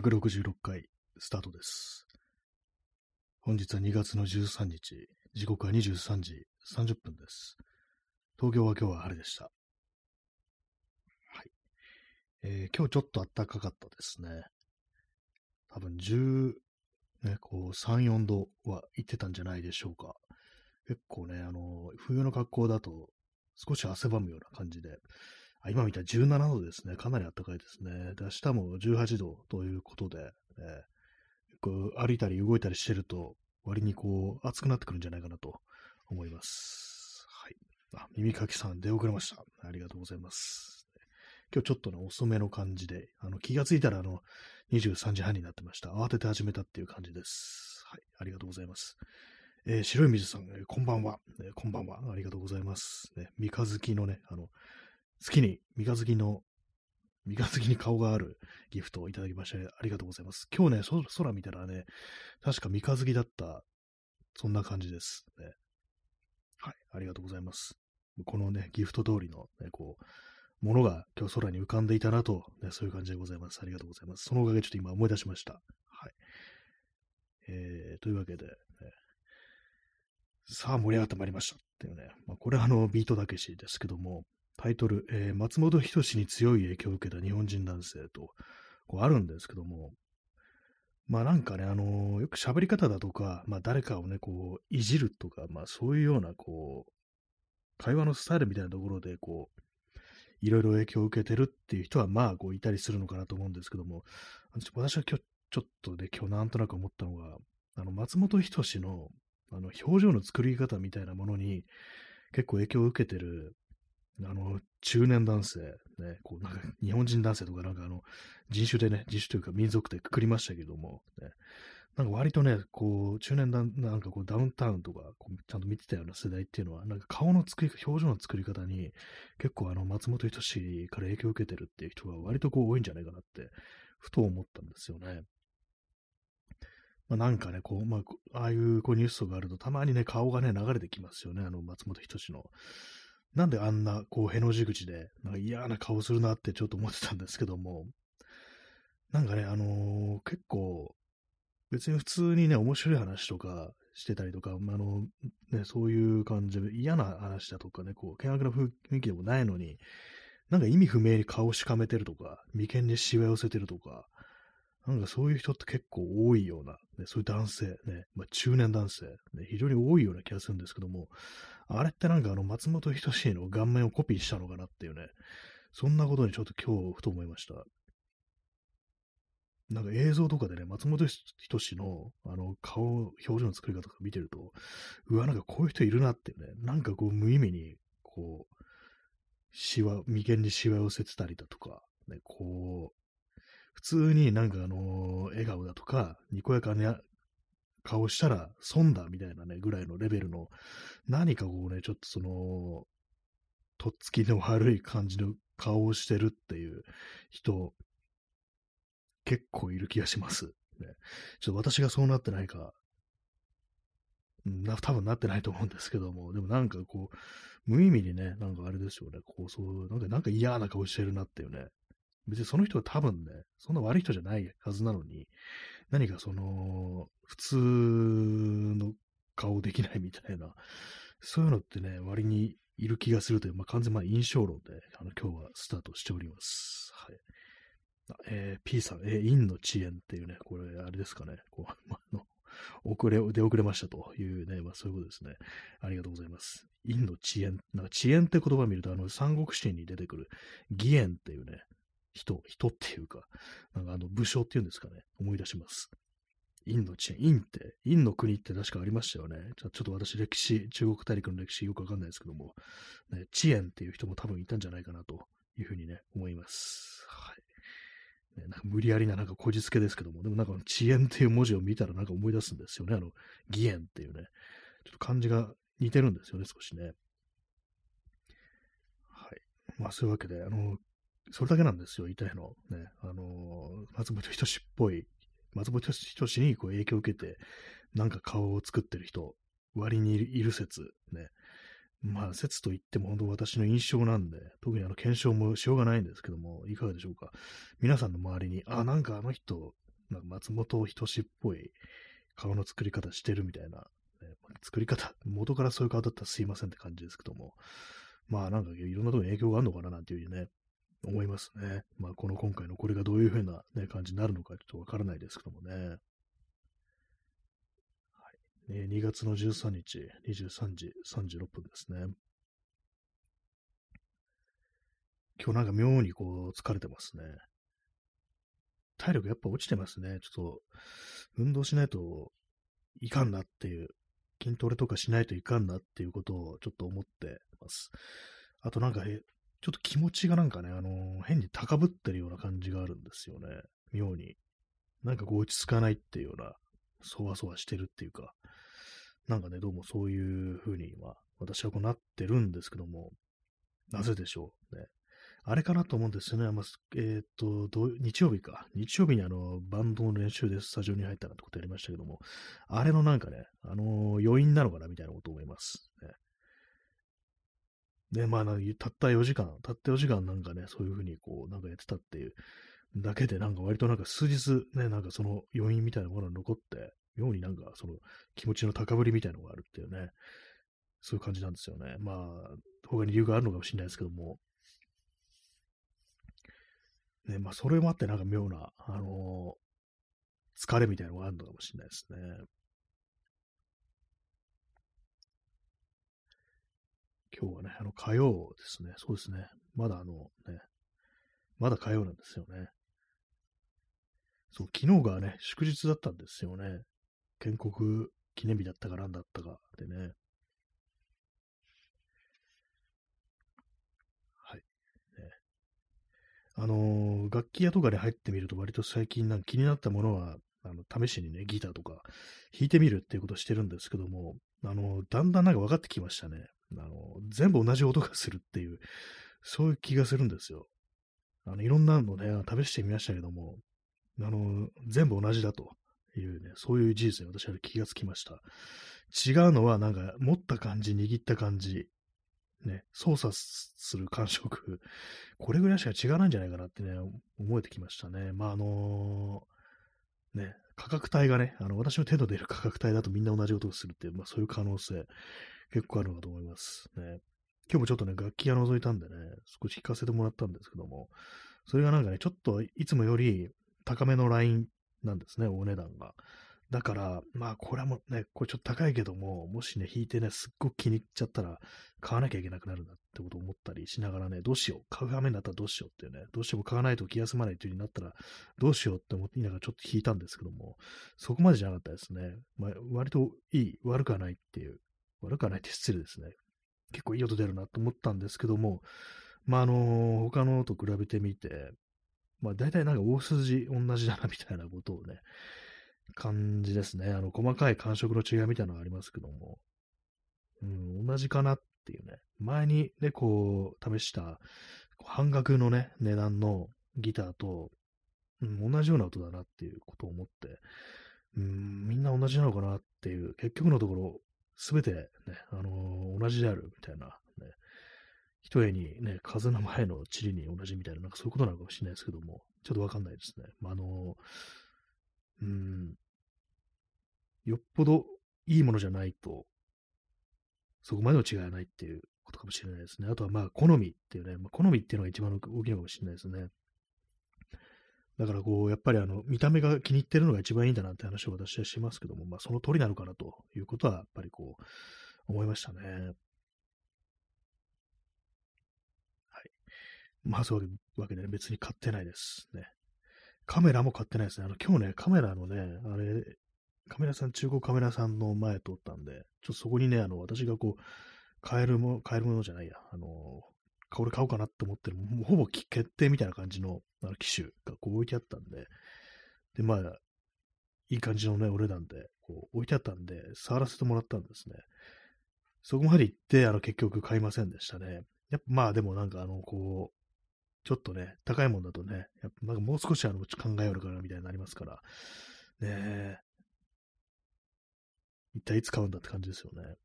166回スタートです。本日は2月の13日、時刻は23時30分です。東京は今日は晴れでした。はい。えー今日ちょっと暖かかったですね。多分10、ね、こう3、4度は行ってたんじゃないでしょうか。結構ね、あの、冬の格好だと少し汗ばむような感じで、あ今見たら17度ですね。かなり暖かいですね。で、明日も18度ということで、えーこう歩いたり動いたりしてると、割にこう、暑くなってくるんじゃないかなと思います。はい。あ、耳かきさん出遅れました。ありがとうございます。今日ちょっとね、遅めの感じで、あの、気がついたらあの、23時半になってました。慌てて始めたっていう感じです。はい。ありがとうございます。えー白い水さん、えーこんばんは、えーこんばんは。ありがとうございます。ね、三日月のね、あの、好きに三日月の、三日月に顔があるギフトをいただきまして、ありがとうございます。今日ね、空見たらね、確か三日月だった、そんな感じです、ね。はい、ありがとうございます。このね、ギフト通りの、ね、こう、ものが今日空に浮かんでいたなと、ね、そういう感じでございます。ありがとうございます。そのおかげでちょっと今思い出しました。はい。えー、というわけで、ねさあ盛り上がってまいりましたっていうね、まあ、これはあのビートたけしですけども、タイトル、えー松本人志に強い影響を受けた日本人男性と、こうあるんですけども、まあなんかね、あのーよく喋り方だとか、まあ誰かをね、こう、いじるとか、まあそういうような、こう、会話のスタイルみたいなところで、こう、いろいろ影響を受けてるっていう人は、まあ、こう、いたりするのかなと思うんですけども、私は今日、ちょっとで、今日なんとなく思ったのが、あの、松本人志の、あの、表情の作り方みたいなものに、結構影響を受けてる、あの、中年男性、ね、こう、なんか、日本人男性とか、なんかあの、人種でね、人種というか民族でくくりましたけども、ね、なんか割とね、こう、中年だ、なんかこう、ダウンタウンとか、ちゃんと見てたような世代っていうのは、なんか顔の作り、表情の作り方に、結構あの、松本人志から影響を受けてるっていう人が割とこう、多いんじゃないかなって、ふと思ったんですよね。まあ、なんかね、こう、まあ、ああいうこうニュースがあると、たまにね、顔がね、流れてきますよね、あの、松本人志の。なんであんな、こう、への字口で、なんか嫌な顔するなってちょっと思ってたんですけども、なんかね、あのー結構、別に普通にね、面白い話とかしてたりとか、ああの、ね、そういう感じで嫌な話だとかね、こう、険悪な雰囲気でもないのに、なんか意味不明に顔をしかめてるとか、眉間にしわ寄せてるとか、なんかそういう人って結構多いような、ね、そういう男性、ね、まあ、中年男性、ね、非常に多いような気がするんですけども、あれってなんかあの、松本人志の顔面をコピーしたのかなっていうね、そんなことにちょっと今日ふと思いました。なんか映像とかでね、松本人志のあの顔、表情の作り方とか見てると、うわ、なんかこういう人いるなっていうね、なんかこう無意味に、こう、しわ、眉間にしわ寄せてたりだとか、ね、こう、普通になんかあの笑顔だとか、にこやかな顔したら損だみたいなね、ぐらいのレベルの、何かこうね、ちょっとその、とっつきの悪い感じの顔をしてるっていう人、結構いる気がします。ね、ちょっと私がそうなってないか、な、多分なってないと思うんですけども、でもなんかこう、無意味にね、なんかあれですよね、こう、そう、なんかなんか嫌な顔してるなっていうね。別にその人は多分ね、そんな悪い人じゃないはずなのに、何かその、普通の顔できないみたいな、そういうのってね、割にいる気がするという、まあ、完全まあ印象論で、あの、今日はスタートしております。はい。えー P さん、えー、陰の遅延っていうね、これ、あれですかね、こう、あの、遅れ、出遅れましたというね、まあそういうことですね。ありがとうございます。陰の遅延。なんか遅延って言葉を見ると、あの、三国志に出てくる義援っていうね、人、人っていうか、なんかあの、武将っていうんですかね、思い出します。陰の遅延。陰って、陰の国って確かありましたよね。ちょちょっと私、歴史、中国大陸の歴史よくわかんないですけども、ね、遅延っていう人も多分いたんじゃないかなというふうにね、思います。はい。ね、なんか無理やりななんかこじつけですけども、でもなんか遅延っていう文字を見たらなんか思い出すんですよね。あの、義援っていうね。ちょっと漢字が似てるんですよね、少しね。はい。まあそういうわけで、あの、それだけなんですよ、言いたいの。ね。あの、松本人志っぽい、松本人志にこう影響を受けて、なんか顔を作ってる人、割にいる説、ね。まあ、説と言っても本当私の印象なんで、特にあの検証もしようがないんですけども、いかがでしょうか。皆さんの周りに、あ、なんかあの人、なんか松本人志っぽい顔の作り方してるみたいな、ね、作り方、元からそういう顔だったらすいませんって感じですけども、まあなんかいろんなところに影響があるのかななんていうふうにね、思いますね。まあこの今回のこれがどういうふうな、ね、感じになるのかちょっとわからないですけどもね。はい。ね、2月の13日、23時36分ですね。今日なんか妙にこう疲れてますね。体力やっぱ落ちてますね。ちょっと、運動しないといかんなっていう、筋トレとかしないといかんなっていうことをちょっと思ってます。あとなんか、ちょっと気持ちがなんかね、あのー、変に高ぶってるような感じがあるんですよね。妙に。なんかこう落ち着かないっていうような、そわそわしてるっていうか、なんかね、どうもそういう風に今、私はこうなってるんですけども、なぜでしょうね。あれかなと思うんですよね。まあ、えっ、ー、と、日曜日か。日曜日にあの、バンドの練習でスタジオに入ったなんてことやりましたけども、あれのなんかね、あのー、余韻なのかなみたいなこと思います。ね、で、まあ、たった4時間、たった4時間なんかね、そういうふうにこう、なんかやってたっていうだけで、なんか割となんか数日ね、なんかその余韻みたいなものが残って、妙になんかその気持ちの高ぶりみたいなのがあるっていうね、そういう感じなんですよね。まあ、他に理由があるのかもしれないですけども、ね、まあ、それもあってなんか妙な、あのー、疲れみたいなのがあるのかもしれないですね。今日はね、あの、火曜ですね。そうですね。まだあの、ね、まだ火曜なんですよね。そう、昨日がね、祝日だったんですよね。建国記念日だったかなんだったかでね。はい。ねあのー、楽器屋とかで入ってみると割と最近なんか気になったものは、あの、試しにね、ギターとか弾いてみるっていうことをしてるんですけども、あのー、だんだんなんか分かってきましたね。あの、全部同じ音がするっていう、そういう気がするんですよ。あの、いろんなのね、試してみましたけども、あの全部同じだというね、そういう事実に私は気がつきました。違うのは、なんか、持った感じ、握った感じ、ね、操作する感触、これぐらいしか違わないんじゃないかなってね、思えてきましたね。まあ、あのー、ね、価格帯がね、あの、私の手の出る価格帯だとみんな同じことをするっていう、まあそういう可能性結構あるのかと思います。ね。今日もちょっとね、楽器屋覗いたんでね、少し弾かせてもらったんですけども、それがなんかね、ちょっといつもより高めのラインなんですね、お値段が。だから、まあ、これはもうね、これちょっと高いけども、もしね、引いてね、すっごく気に入っちゃったら、買わなきゃいけなくなるんだってことを思ったりしながらね、どうしよう。買う羽目になったらどうしようっていうね、どうしても買わないと気休まないという風になったら、どうしようって思っていながらちょっと引いたんですけども、そこまでじゃなかったですね。まあ、割といい、悪くはないっていう、悪くはないって失礼ですね。結構いい音出るなと思ったんですけども、まあ、あの、他のと比べてみて、まあ、大体なんか大筋同じだなみたいなことをね、感じですね。あの、細かい感触の違いみたいなのがありますけども、うん、同じかなっていうね。前にね、こう、試した半額のね、値段のギターと、うん、同じような音だなっていうことを思って、うん、みんな同じなのかなっていう、結局のところ、すべてね、あのー、同じであるみたいな、ね、一重にね、風の前の塵に同じみたいな、なんかそういうことなのかもしれないですけども、ちょっとわかんないですね。まあ、あのー、うん、よっぽどいいものじゃないと、そこまでの違いはないっていうことかもしれないですね。あとはまあ、好みっていうね、まあ、好みっていうのが一番大きいのかもしれないですね。だからこう、やっぱりあの、見た目が気に入ってるのが一番いいんだなって話を私はしますけども、まあ、その通りなのかなということは、やっぱりこう、思いましたね。はい。まあ、そういうわけで、ね、別に買ってないですね。カメラも買ってないですね。あの、今日ね、カメラのね、あれ、カメラさん、中古カメラさんの前通ったんで、ちょっとそこにね、あの、私がこう、買えるも、買えるものじゃないや、あの、これ買おうかなって思ってる、もうほぼ決定みたいな感じのあの機種がこう置いてあったんで、で、まあ、いい感じのね、お値段で、こう置いてあったんで、触らせてもらったんですね。そこまで行って、あの、結局買いませんでしたね。やっぱまあでもなんかあの、こう、ちょっとね、高いもんだとね、やっぱなんかもう少しあの、考えよるかなみたいになりますから、ねえ、一体いつ買うんだって感じですよね。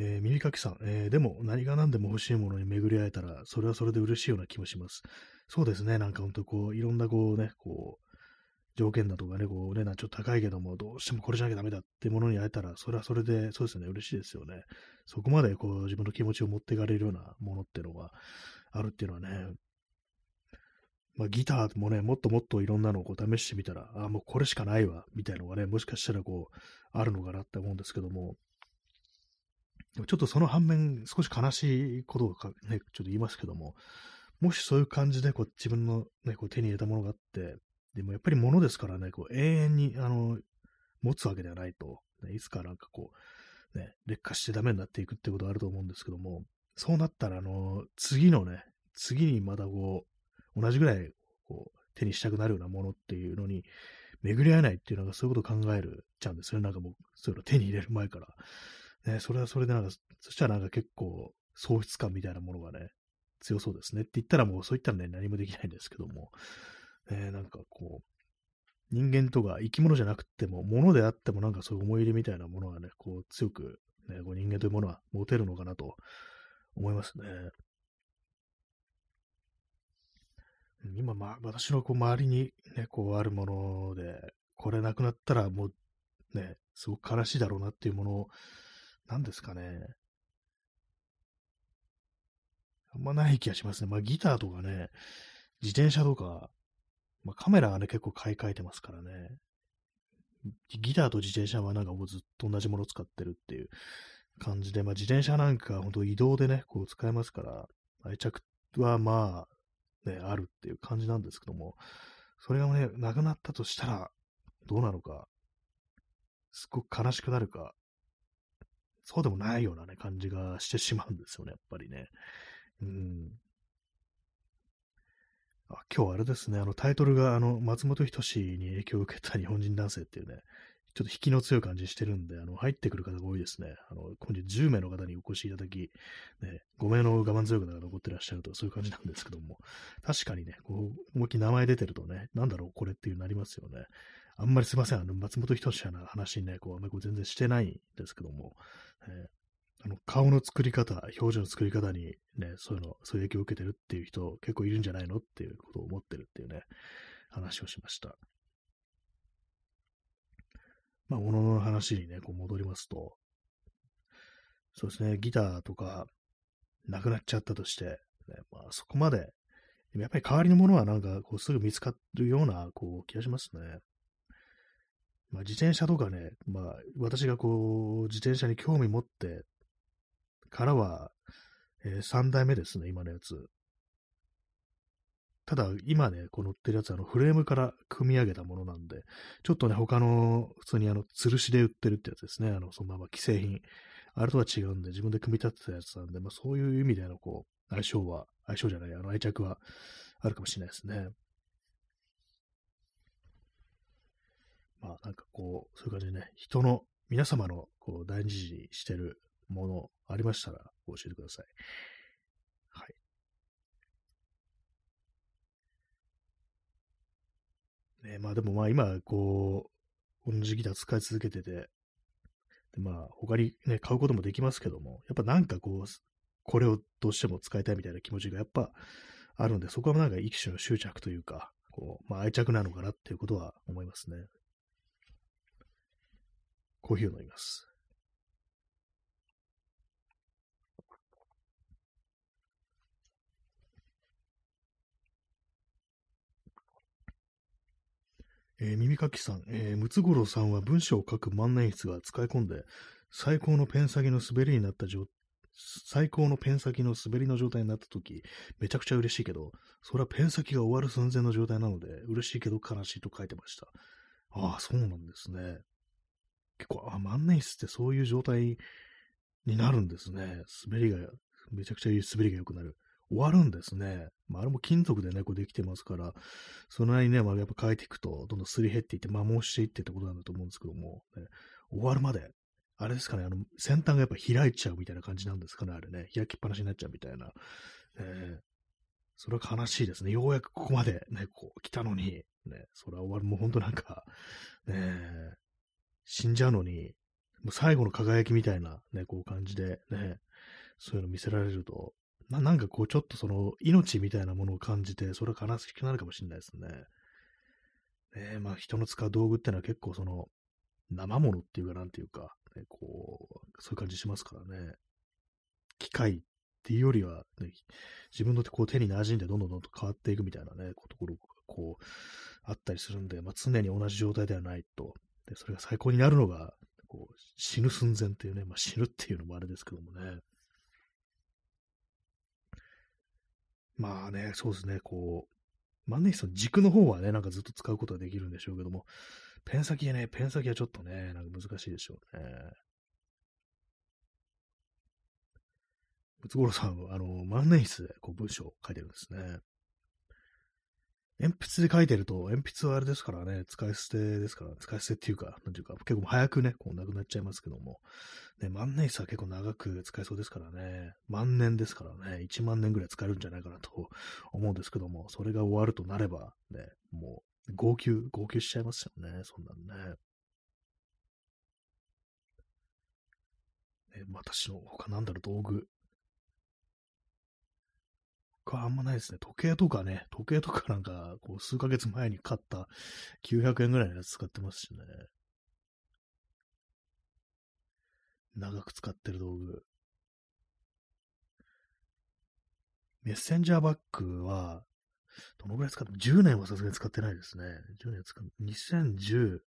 えー、耳かきさん、えー、でも何が何でも欲しいものに巡り会えたら、それはそれで嬉しいような気もします。そうですね、なんか本当こう、いろんなこうね、こう、条件だとかね、こう、値段ちょっと高いけども、どうしてもこれじゃなきゃダメだってものに会えたら、それはそれで、そうですね、嬉しいですよね。そこまでこう、自分の気持ちを持っていかれるようなものっていうのがあるっていうのはね、まあ、ギターもね、もっともっといろんなのをこう試してみたら、あ、もうこれしかないわ、みたいなのがね、もしかしたらこう、あるのかなって思うんですけども、ちょっとその反面、少し悲しいことをね、ちょっと言いますけども、もしそういう感じでこう自分の、ね、こう手に入れたものがあって、でもやっぱり物ですからね、こう永遠にあの持つわけではないと、ね、いつかなんかこう、ね、劣化してダメになっていくってことがあると思うんですけども、そうなったら、あの、次のね、次にまたこう、同じぐらいこう手にしたくなるようなものっていうのに巡り合えないっていうのがそういうことを考えるちゃうんですよね。なんかもう、そういうの手に入れる前から。ね、それはそれでなんか、そしたらなんか結構喪失感みたいなものがね、強そうですねって言ったらもうそう言ったらね、何もできないんですけども、ね、なんかこう、人間とか生き物じゃなくても、物であってもなんかそういう思い入れみたいなものがね、こう強く、ね、こう人間というものは持てるのかなと思いますね。今、ま、私のこう周りにね、こうあるもので、これなくなったらもうね、すごく悲しいだろうなっていうものなんですかね。あんまない気がしますね。まあギターとかね、自転車とか、まあカメラはね結構買い替えてますからね。ギターと自転車はなんかもうずっと同じものを使ってるっていう感じで、まあ自転車なんか本当移動でね、こう使えますから、愛着はまあ、ね、あるっていう感じなんですけども、それがね、なくなったとしたら、どうなのか、すっごく悲しくなるか、そうでもないようなね、感じがしてしまうんですよね、やっぱりね。うん。あ今日あれですね、あのタイトルがあの松本人志に影響を受けた日本人男性っていうね、ちょっと引きの強い感じしてるんで、あの入ってくる方が多いですね。あの本日10名の方にお越しいただき、ね、5名の我慢強い方が残ってらっしゃると、そういう感じなんですけども、確かにね、こう思いっきり名前出てるとね、なんだろう、これっていうなりますよね。あんまりすいません、あの松本人志の話ね、こうあんまりこう全然してないんですけども、えー、あの顔の作り方、表情の作り方にね、そういうの、そういう影響を受けてるっていう人結構いるんじゃないのっていうことを思ってるっていうね、話をしました。まあ、物の話にね、こう戻りますと、そうですね、ギターとか、なくなっちゃったとして、ね、まあ、そこまで、やっぱり代わりのものはなんか、こう、すぐ見つかるような、こう、気がしますね。まあ、自転車とかね、まあ、私がこう、自転車に興味持ってからは、えー、3代目ですね、今のやつ。ただ、今ね、こう乗ってるやつは、あの、フレームから組み上げたものなんで、ちょっとね、他の、普通にあの、吊るしで売ってるってやつですね。あの、そのまま既製品。あれとは違うんで、自分で組み立てたやつなんで、まあ、そういう意味での、こう、相性は、相性じゃない、あの、愛着はあるかもしれないですね。まあなんかこう、そういう感じでね、人の、皆様のこう大事にしてるものありましたら教えてください。はい。ねまあでもまあ今、こう、同じギター使い続けてて、でまあ他にね、買うこともできますけども、やっぱなんかこう、これをどうしても使いたいみたいな気持ちがやっぱあるんで、そこはなんか一種の執着というか、こう、まあ愛着なのかなっていうことは思いますね。コーヒーを飲みます。えー、耳かきさん、えー、ムツゴロウさんは文章を書く万年筆が使い込んで、最高のペン先の滑りになった状最高のペン先の滑りの状態になったとき、めちゃくちゃ嬉しいけど、それはペン先が終わる寸前の状態なので、嬉しいけど悲しいと書いてました。ああ、そうなんですね。結構、あ、万年筆ってそういう状態になるんですね。滑りが、めちゃくちゃ滑りが良くなる。終わるんですね。まあ、あれも金属でね、こうできてますから、その間にね、まあ、やっぱ変えていくと、どんどんすり減っていって、摩耗していってってことなんだと思うんですけども、ね、終わるまで、あれですかね、あの、先端がやっぱ開いちゃうみたいな感じなんですかね、あれね。開きっぱなしになっちゃうみたいな。えー、それは悲しいですね。ようやくここまでね、こう来たのに、ね、それは終わる、もう本当なんか、ね、死んじゃうのに、もう最後の輝きみたいなね、こう感じでね、そういうの見せられると、ななんかこうちょっとその命みたいなものを感じて、それは悲しくなるかもしれないですね。ねまあ人の使う道具ってのは結構その生物っていうかなんていうか、ね、こう、そういう感じしますからね。機械っていうよりは、ね、自分のこう手に馴染んでどんどんどんどん変わっていくみたいなね、ところがこう、あったりするんで、まあ、常に同じ状態ではないと。で、それが最高になるのが、こう、死ぬ寸前っていうね、まあ、死ぬっていうのもあれですけどもね。まあね、そうですね、こう、万年筆の軸の方はね、なんかずっと使うことができるんでしょうけども、ペン先ね、ペン先はちょっとね、なんか難しいでしょうね。ムツゴロウさんは、あの、万年筆でこう文章を書いてるんですね。鉛筆で書いてると、鉛筆はあれですからね、使い捨てですから、使い捨てっていうか、なんていうか、結構早くね、こうなくなっちゃいますけども、ね、万年筆は結構長く使えそうですからね、万年ですからね、1万年ぐらい使えるんじゃないかなと思うんですけども、それが終わるとなれば、ね、もう、号泣、号泣しちゃいますよね、そんなんね。ね私の他なんだろう、道具。あんまないですね。時計とかね、時計とかなんか、こう、数ヶ月前に買った900円ぐらいのやつ使ってますしね。長く使ってる道具。メッセンジャーバッグは、どのぐらい使って、10年はさすがに使ってないですね。10年使って、2010、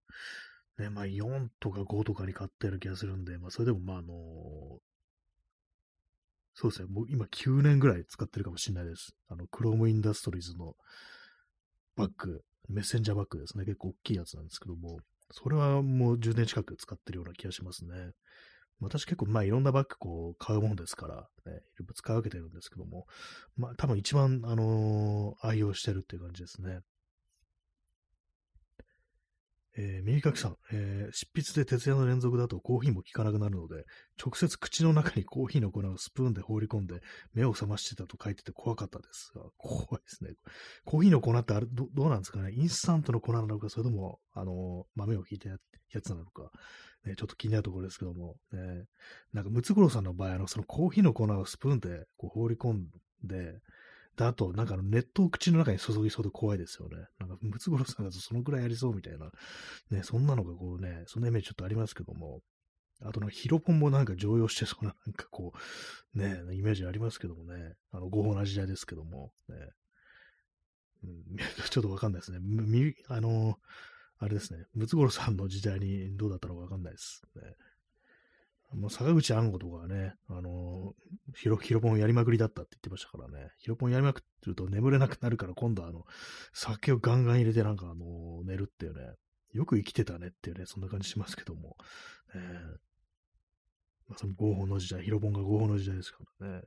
ね、まあ4とか5とかに買ってる気がするんで、まあそれでもまああのそうですね。もう今9年ぐらい使ってるかもしれないです。あの、クロームインダストリーズのバッグ、メッセンジャーバッグですね。結構大きいやつなんですけども、それはもう10年近く使ってるような気がしますね。私結構、まあいろんなバッグこう買うもんですから、ね、いろいろ使い分けてるんですけども、まあ多分一番、あのー、愛用してるっていう感じですね。えー、耳かきさん、えー、執筆で徹夜の連続だとコーヒーも効かなくなるので、直接口の中にコーヒーの粉をスプーンで放り込んで目を覚ましてたと書いてて怖かったですが、怖いですね。コーヒーの粉ってあれど、どうなんですかね？インスタントの粉なのか、それとも、あのー、豆をひいたやつなのか、ね、ちょっと気になるところですけども、ね、なんかムツゴロウさんの場合、あの、そのコーヒーの粉をスプーンでこう放り込んで、で、あと、なんか熱湯を口の中に注ぎそうで怖いですよね。なんか、ムツゴロウさんだとそのくらいやりそうみたいな、ね、そんなのがこうね、そんなイメージちょっとありますけども、あと、ヒロポンもなんか常用してそうな、なんかこう、ね、イメージありますけどもね、あの、合法な時代ですけども、ね、うん、ちょっとわかんないですね。み、あの、あれですね、ムツゴロウさんの時代にどうだったのかわかんないです。ね。もう坂口安吾とかはね、あのー、ヒロ、ヒロポンやりまくりだったって言ってましたからね。ヒロポンやりまくってると眠れなくなるから今度はあの、酒をガンガン入れてなんかあのー、寝るっていうね。よく生きてたねっていうね、そんな感じしますけども。えー、まあ、その合法の時代、ヒロポンが合法の時代ですからね。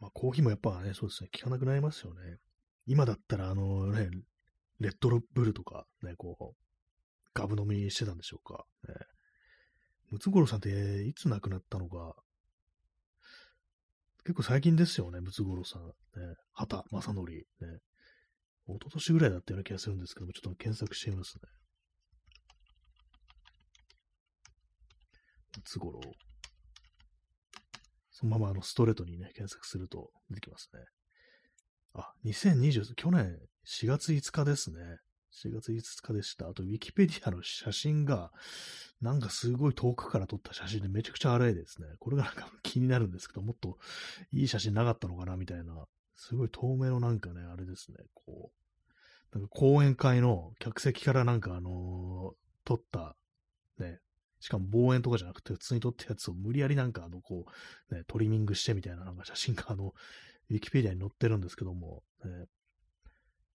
まあ、コーヒーもやっぱね、そうですね、効かなくなりますよね。今だったら、あのね、レッドロブルとか、ね、こう、ガブ飲みしてたんでしょうか。ムツゴロウさんっていつ亡くなったのか、結構最近ですよね、ムツゴロウさん。ね、畑正則。ね。一昨年ぐらいだったような気がするんですけども、ちょっと検索してみますね。ムツゴロウ。そのままあのストレートにね、検索すると出てきますね。あ、2020、去年4月5日ですね。4月5日でした。あと、ウィキペディアの写真が、なんかすごい遠くから撮った写真でめちゃくちゃ荒いですね。これがなんか気になるんですけど、もっといい写真なかったのかなみたいな。すごい透明のなんかね、あれですね。こう、なんか講演会の客席からなんかあのー、撮った、ね、しかも望遠とかじゃなくて普通に撮ったやつを無理やりなんかあの、こう、ね、トリミングしてみたいななんか写真があの、ウィキペディアに載ってるんですけども、ね、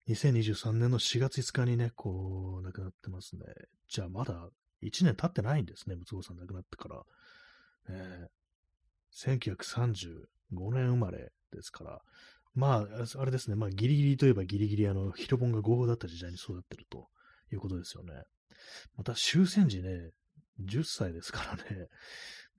2023年の4月5日にね、こう、亡くなってますね。じゃあまだ1年経ってないんですね、ムツゴさん亡くなってから。えー、1935年生まれですから、まあ、あれですね、まあ、ギリギリといえばギリギリ、あの、ヒロポンが合法だった時代に育ってるということですよね。また、終戦時ね、10歳ですからね、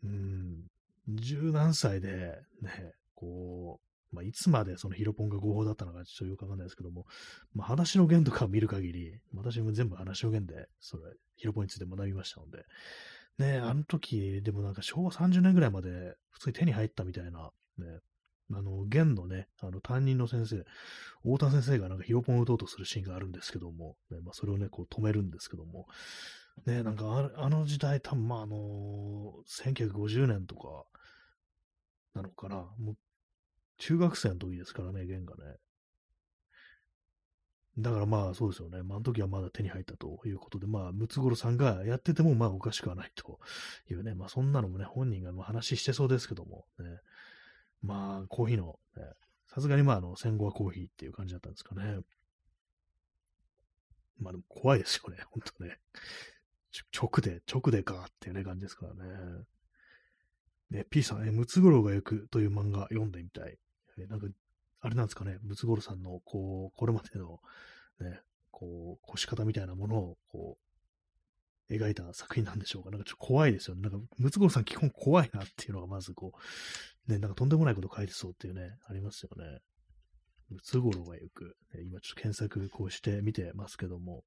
うん、十何歳で、ね、こう、まあ、いつまでそのヒロポンが合法だったのかちょっとよくわかんないですけども、まあ、話の弦とかを見る限り、私も全部話の弦で、それ、ヒロポンについて学びましたので、ねあの時、でもなんか昭和30年ぐらいまで普通に手に入ったみたいな、ね、あの、弦のね、あの、担任の先生、太田先生がなんかヒロポンを打とうとするシーンがあるんですけども、ね、まあ、それをね、こう止めるんですけども、ね、なんかあの時代、多分まああのー、1950年とか、なのかな。もう、中学生の時ですからね、弦がね。だからまあそうですよね。まあ、あの時はまだ手に入ったということで、まあ、ムツゴロウさんがやっててもまあおかしくはないというね、まあそんなのもね、本人がま話してそうですけども、ね、まあコーヒーの、ねさすがにまああの戦後はコーヒーっていう感じだったんですかね。まあでも怖いですよね、本当ね。直で、直でかっていうね感じですからね。ね、P さん、えムツゴロウが行くという漫画読んでみたい。えなんか、あれなんですかね、ムツゴロウさんの、こう、これまでの、ね、こう、腰方みたいなものを、こう、描いた作品なんでしょうか。なんかちょっと怖いですよね。なんか、ムツゴロウさん基本怖いなっていうのがまずこう、ね、なんかとんでもないこと書いてそうっていうね、ありますよね。ムツゴロウが行く。ね、今ちょっと検索こうして見てますけども。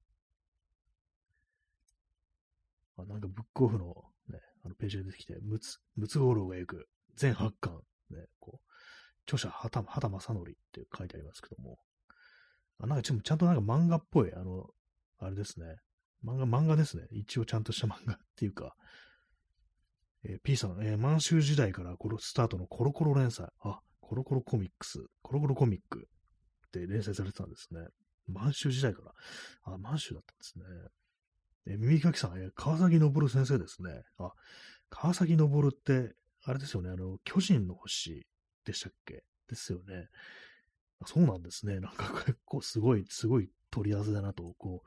あなんかブックオフのね、あのページが出てきて、ムツ、ムツゴロウが行く、全8巻、ね、こう、著者、畑正則って書いてありますけども、あなんかちゃんとなんか漫画っぽい、あの、あれですね。漫画、漫画ですね。一応ちゃんとした漫画っていうか、えー、P さん、えー、満州時代からこのスタートのコロコロ連載、あ、コロコロコミックス、コロコロコミックって連載されてたんですね。満州時代から。あ、満州だったんですね。え耳かきさん、え川崎昇先生ですね。あ、川崎昇って、あれですよね、あの、巨人の星でしたっけ？ですよね。そうなんですね。なんか 結構すごい、すごい取り合わせだなと、こ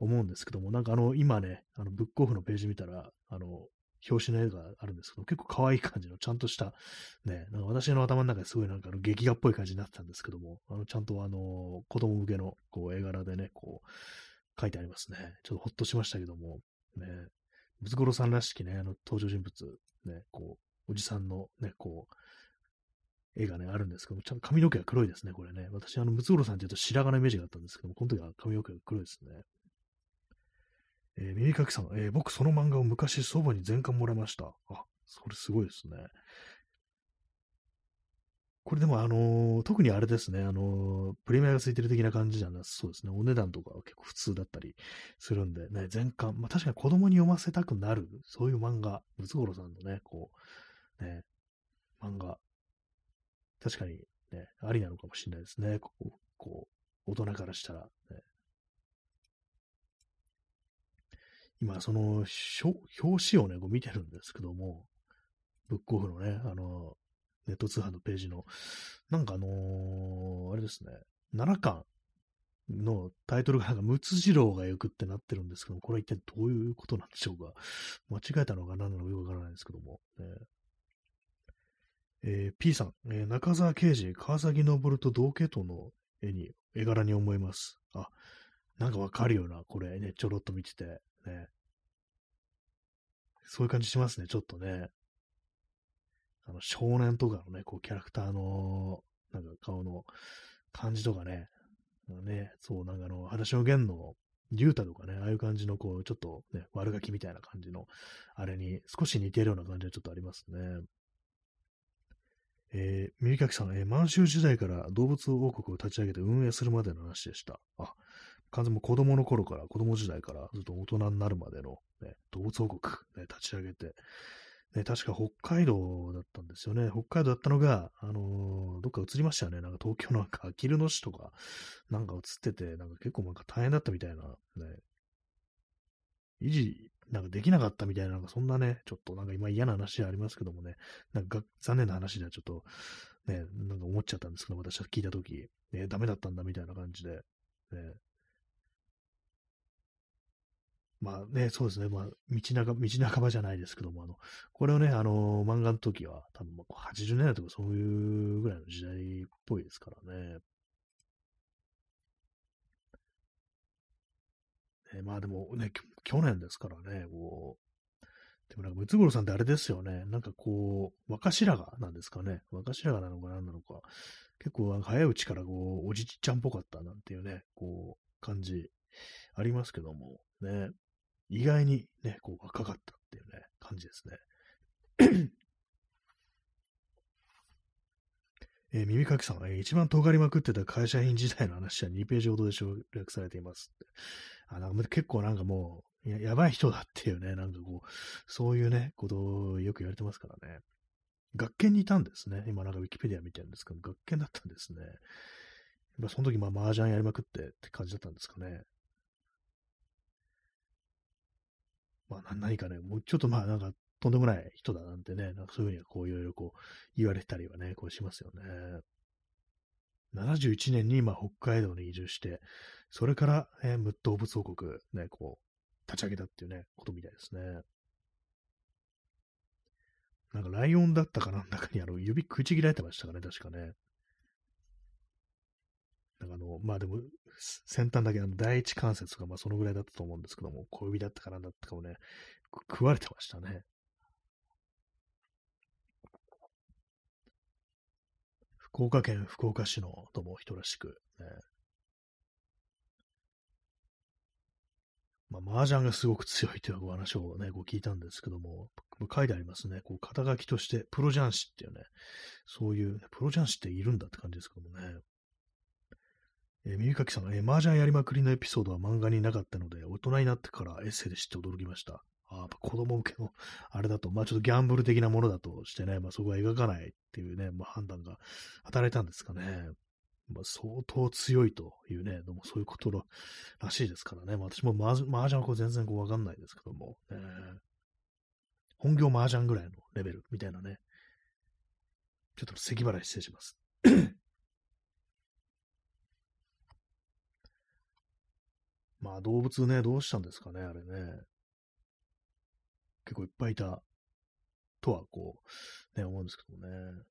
う、思うんですけども、なんかあの、今ね、あの、ブックオフのページ見たら、あの、表紙の絵があるんですけど、結構可愛い感じの、ちゃんとした、ね、なんか私の頭の中ですごいなんかあの劇画っぽい感じになってたんですけども、あの、ちゃんとあの、子供向けの、こう、絵柄でね、こう、書いてありますね。ちょっとほっとしましたけども、ね、ムツゴロさんらしきね、あの登場人物、ね、こう、おじさんのね、こう、絵がね、あるんですけども、ちゃんと髪の毛が黒いですね、これね。私、あの、ムツゴロウさんって言うと白髪のイメージがあったんですけども、この時は髪の毛が黒いですね。えー、耳かきさん、えー、僕その漫画を昔祖母に全巻もらいました。あ、それすごいですね。これでも、あのー、特にあれですね、あのー、プレミアがついてる的な感じじゃなそうですね。お値段とかは結構普通だったりするんで、ね、全巻、まあ確かに子供に読ませたくなる、そういう漫画、ムツゴロウさんのね、こう、ね、漫画、確かにね、ありなのかもしれないですね。こう、こう大人からしたら、ね。今、その、表紙をね、こう見てるんですけども、ブックオフのね、あの、ネット通販のページの、なんかあのー、あれですね、7巻のタイトルがなんか、ムツジロウが行くってなってるんですけども、これは一体どういうことなんでしょうか。間違えたのか何なのかよくわからないですけども。ねえー、P さん、えー、中沢刑事、川崎昇と同系統の絵に、絵柄に思います。あ、なんかわかるよな、これね、ちょろっと見てて、ね。そういう感じしますね、ちょっとね。あの、少年とかのね、こう、キャラクターの、なんか顔の感じとかね、ね、そう、なんかあの、裸足の弦の、竜太とかね、ああいう感じの、こう、ちょっとね、悪ガキみたいな感じの、あれに少し似てるような感じはちょっとありますね。えー、耳かきさん、えー、満州時代から動物王国を立ち上げて運営するまでの話でした。あ、完全も子供の頃から、子供時代からずっと大人になるまでの、ね、動物王国、ね、立ち上げて、ね、確か北海道だったんですよね。北海道だったのが、あのー、どっか移りましたよね。なんか東京なんか、あきる野市とか、なんか移ってて、なんか結構なんか大変だったみたいな、ね。維持、なんかできなかったみたいな、なんかそんなね、ちょっとなんか今嫌な話ありますけどもね、なんか残念な話ではちょっと、ね、なんか思っちゃったんですけど、私は聞いたとき、ね、ダメだったんだみたいな感じで、ね、まあね、そうですね。まあ、道半道半ばじゃないですけども、あの、これをね、あの、漫画の時は、多分80年代とかそういうぐらいの時代っぽいですからね。ねまあでもね、去年ですからね、こう、でもなんか、ムツゴロウさんってあれですよね。なんかこう、若白髪なんですかね。若白髪なのか何なのか。結構早いうちからこう、おじちゃんっぽかったなんていうね、こう、感じありますけども、ね。意外にね、こう若かったっていうね、感じですね。えー、耳かきさんが、えー、一番尖りまくってた会社員時代の話は2ページほどで省略されています。あなんか結構なんかもうや、やばい人だっていうね、なんかこう、そういうね、ことをよく言われてますからね。学研にいたんですね。今なんかウィキペディア見てるんですけど、学研だったんですね。やっぱその時まあ麻雀やりまくってって感じだったんですかね。まあ何かね、もうちょっとまあなんかとんでもない人だなんてね、なんかそういうふうにはこういろいろこう言われたりはね、こうしますよね。71年に今北海道に移住して、それから、えー、動物王国ね、こう、立ち上げたっていうね、ことみたいですね。なんかライオンだったかなんだかにあの指食いちぎられてましたかね、確かね。なんかあの、まあでも、先端だけあの第一関節がまあそのぐらいだったと思うんですけども、小指だったかなんだったかもね、食われてましたね。福岡県福岡市のとも人らしく、ね、まあ、麻雀がすごく強いというお話をね、こう聞いたんですけども、書いてありますね。こう、肩書きとして、プロ雀士っていうね、そういう、プロ雀士っているんだって感じですけどもね。えー、耳かきさんが、えー、麻雀やりまくりのエピソードは漫画になかったので、大人になってからエッセイで知って驚きました。あやっぱ子供向けの、あれだと、まあちょっとギャンブル的なものだとしてね、まあそこは描かないっていうね、まあ判断が働いたんですかね。まあ相当強いというね、でもそういうことらしいですからね。まあ、私も麻雀はこう全然こうわかんないですけども、えー、本業麻雀ぐらいのレベルみたいなね。ちょっと咳払い失礼します。まあ動物ね、どうしたんですかね、あれね。結構いっぱいいたとは、こう、ね、思うんですけどもね。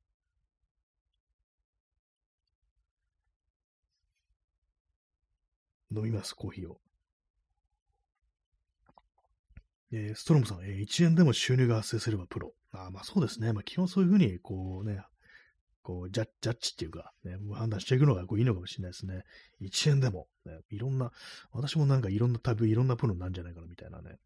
飲みます、コーヒーを。えー、ストロムさん、えー、1円でも収入が発生すればプロ。あまあそうですね。まあ基本そういうふうに、こうね、こうジャッジっていうか、ね、判断していくのがこういいのかもしれないですね。1円でも、ね、いろんな、私もなんかいろんなタイプ、いろんなプロなんじゃないかなみたいなね、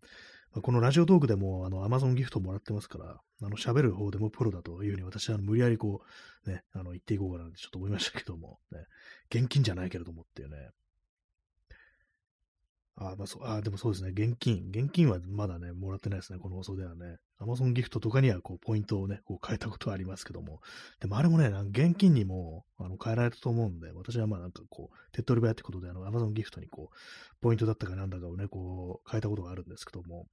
まこのラジオトークでも、あの、アマゾンギフトもらってますから、あの、喋る方でもプロだというふうに私は無理やりこう、ね、あの、言っていこうかなってちょっと思いましたけども、ね、現金じゃないけれどもっていうね。あ、まあそ、あ、でもそうですね、現金。現金はまだね、もらってないですね、この放送ではね。アマゾンギフトとかには、こう、ポイントをね、こう変えたことはありますけども。でもあれもね、現金にも、あの、変えられたと思うんで、私はまあなんかこう、手っ取り早いってことで、あの、アマゾンギフトにこう、ポイントだったかなんだかをね、こう、変えたことがあるんですけども、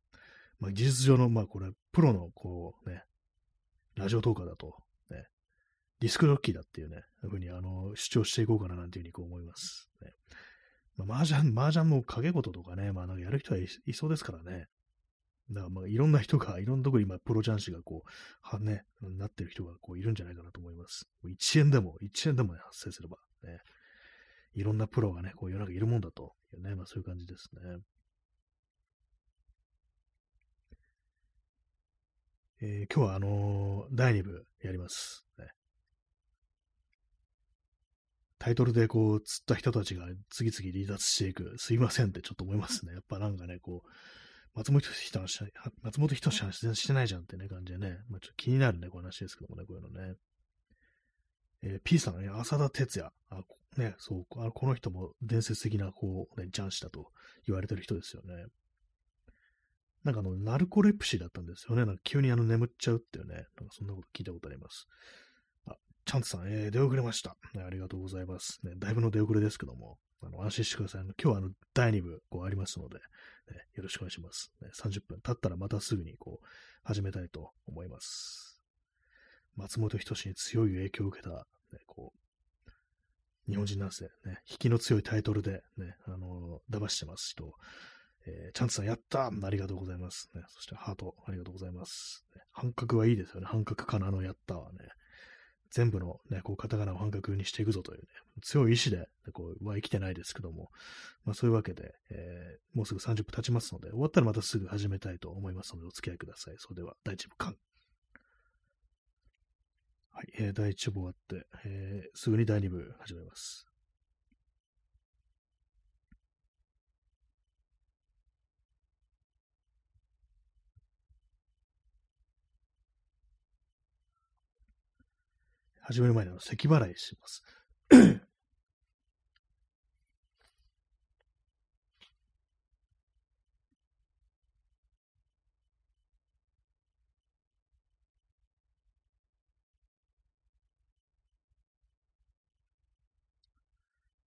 まあ、事実上の、まあ、これ、プロの、こうね、ラジオトーカーだと、ね、ディスクロッキーだっていうね、ふうに、あの、主張していこうかななんていうふうにこう思います。ね。まあ、麻雀、麻雀の掛け事とかね、まあ、なんかやる人はいそうですからね。だからまあいろんな人が、いろんなところに今、プロ雀士がこう、はね、なってる人がこういるんじゃないかなと思います。1円でも、1円でも、ね、発生すれば、ね、いろんなプロがね、こう世の中いるもんだとね、まあそういう感じですね。えー、今日はあのー、第2部やります、ね。タイトルでこう、釣った人たちが次々離脱していく、すいませんってちょっと思いますね。やっぱなんかね、こう、松本人志の話、松本人志の話してないじゃんってね、感じでね、まあ、ちょっと気になるね、この話ですけどもね、こういうのね。えー、P さんね、浅田哲也。あね、そう、あこの人も伝説的な、こう、ね、ジャンシだと言われてる人ですよね。なんかあの、ナルコレプシーだったんですよね。なんか急にあの眠っちゃうっていうね、なんかそんなこと聞いたことあります。チャンツさん、えー、出遅れました、ね。ありがとうございます。ね、だいぶの出遅れですけども、あの安心してください。今日はあの、第2部、こうありますので、ね、よろしくお願いします、ね。30分経ったらまたすぐにこう、始めたいと思います。松本人志に強い影響を受けた、ね、こう、日本人なんですね。引きの強いタイトルでね、あの、騙してます人、えー、チャンツさんやったありがとうございます、ね。そしてハートありがとうございます。ね、半角はいいですよね。半角かなのやったはね。全部のね、こう、カタカナを半角にしていくぞというね、強い意志で、こう、は生きてないですけども、まあそういうわけで、えー、もうすぐ30分経ちますので、終わったらまたすぐ始めたいと思いますので、お付き合いください。それでは、第1部間。はい、えー、第1部終わって、えー、すぐに第2部始めます。始める前に咳払いします。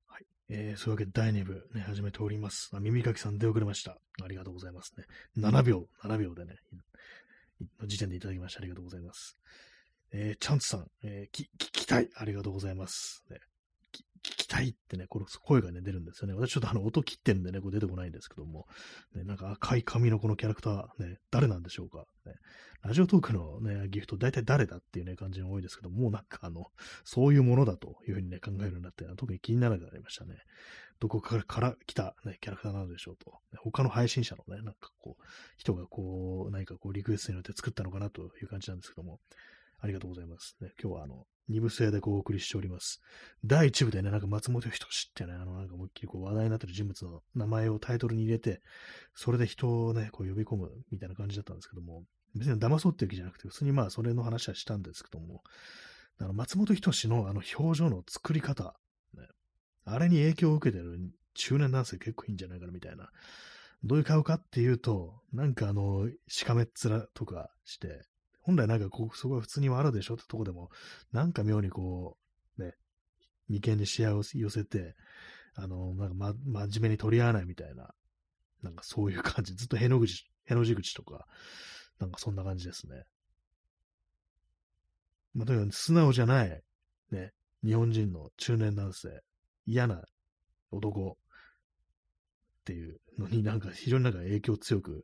はい。えー、そういうわけで第2部ね、始めております。あ耳かきさん出遅れました。ありがとうございますね。7秒、7秒でね、の時点でいただきましてありがとうございます。えー、チャンツさん、えー、聞きたい。ありがとうございます。ね、聞きたいってね、これ声がね、出るんですよね。私ちょっとあの音切ってるんでね、これ出てこないんですけども、ね、なんか赤い髪のこのキャラクター、ね、誰なんでしょうか。ね、ラジオトークのね、ギフト、大体誰だっていうね、感じが多いですけども、もうなんかあの、そういうものだというふうにね、考えるようになって、特に気にならなくなりましたね。どこからから来た、ね、キャラクターなのでしょうと。他の配信者のね、なんかこう、人がこう、何かこう、リクエストによって作ったのかなという感じなんですけども、ありがとうございます。ね、今日はあの、二部制でこうお送りしております。第一部でね、なんか松本人志ってね、あの、なんか思いっきりこう話題になってる人物の名前をタイトルに入れて、それで人をね、こう呼び込むみたいな感じだったんですけども、別に騙そうっていうわけじゃなくて、普通にまあそれの話はしたんですけども、あの松本人志のあの表情の作り方、ね、あれに影響を受けてる中年男性結構いいんじゃないかなみたいな。どういう顔かっていうと、なんかあの、しかめっ面とかして、本来なんかこう、そこは普通にはあるでしょってとこでも、なんか妙にこう、ね、眉間に視野を寄せて、あの、なんかま、真面目に取り合わないみたいな、なんかそういう感じ、ずっとへの口、への字口とか、なんかそんな感じですね。まあ、とにかく素直じゃない、ね、日本人の中年男性、嫌な男っていうのになんか非常になんか影響強く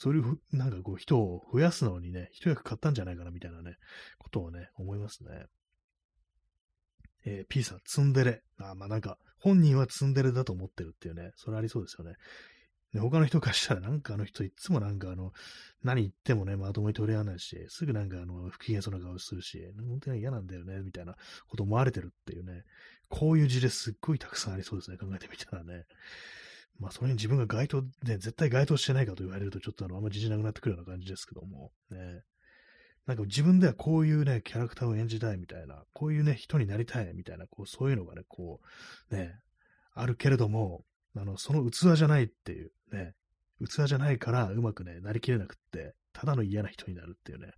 そういう、なんかこう人を増やすのにね、一役買ったんじゃないかなみたいなね、ことをね、思いますね。えー、P さん、ツンデレ。あまあなんか、本人はツンデレだと思ってるっていうね、それありそうですよね。で他の人からしたら、なんかあの人いつもなんかあの、何言ってもね、まともに取り合わないし、すぐなんかあの、不機嫌そうな顔するし、本当に嫌なんだよね、みたいなこと思われてるっていうね、こういう事例すっごいたくさんありそうですね、考えてみたらね。まあ、それに自分が該当、ね、絶対該当してないかと言われると、ちょっとあの、あんま自信なくなってくるような感じですけども、ね。なんか自分ではこういうね、キャラクターを演じたいみたいな、こういうね、人になりたいみたいな、こう、そういうのがね、こう、ね、あるけれども、あの、その器じゃないっていう、ね、器じゃないからうまくね、なりきれなくって、ただの嫌な人になるっていうね、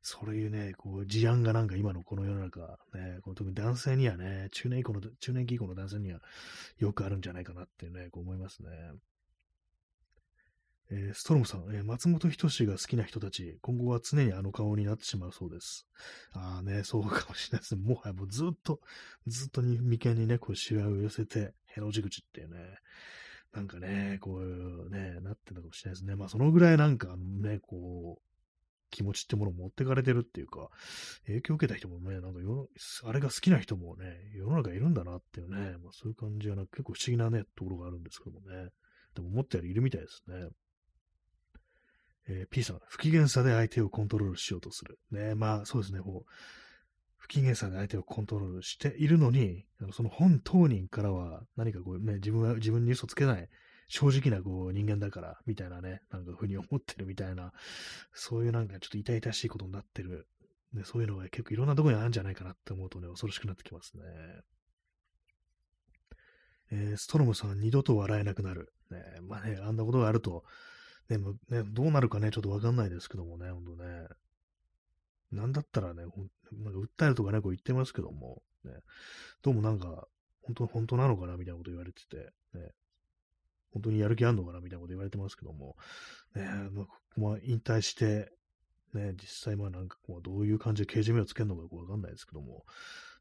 そういうね、こう、事案がなんか今のこの世の中、ね、この特に男性にはね、中年以降の、中年期以降の男性にはよくあるんじゃないかなっていうね、こう思いますね。えー、ストロムさん、えー、松本人志が好きな人たち、今後は常にあの顔になってしまうそうです。ああね、そうかもしれないですね。もはやもうずっと、ずっとに眉間にね、こう、しわを寄せて、への字口っていうね、なんかね、こういうね、なってるのかもしれないですね。まあ、そのぐらいなんかね、こう、気持ちってものを持ってかれてるっていうか、影響を受けた人もね、なんかあれが好きな人もね、世の中いるんだなっていうね、まあ、そういう感じはな結構不思議なね、ところがあるんですけどもね。でも思ったよりいるみたいですね。えー、P さん、不機嫌さで相手をコントロールしようとする。ね、まあそうですね、こう、不機嫌さで相手をコントロールしているのに、その本当人からは何かこうね、自分は自分に嘘つけない、正直なこう人間だから、みたいなね、なんかふうに思ってるみたいな、そういうなんかちょっと痛々しいことになってる、ね、そういうのが結構いろんなところにあるんじゃないかなって思うとね、恐ろしくなってきますね。えー、ストロムさん二度と笑えなくなる。ね、まあね、あんなことがあると、ね、ねどうなるかね、ちょっとわかんないですけどもね、ほんとね。なんだったらね、なんか訴えるとかね、こう言ってますけども、ね、どうもなんか、本当、本当なのかなみたいなこと言われてて、ね、本当にやる気あんのかなみたいなこと言われてますけども、ね、まあ、引退して、ね、実際まあなんかこう、どういう感じで刑事名をつけるのかよくわかんないですけども、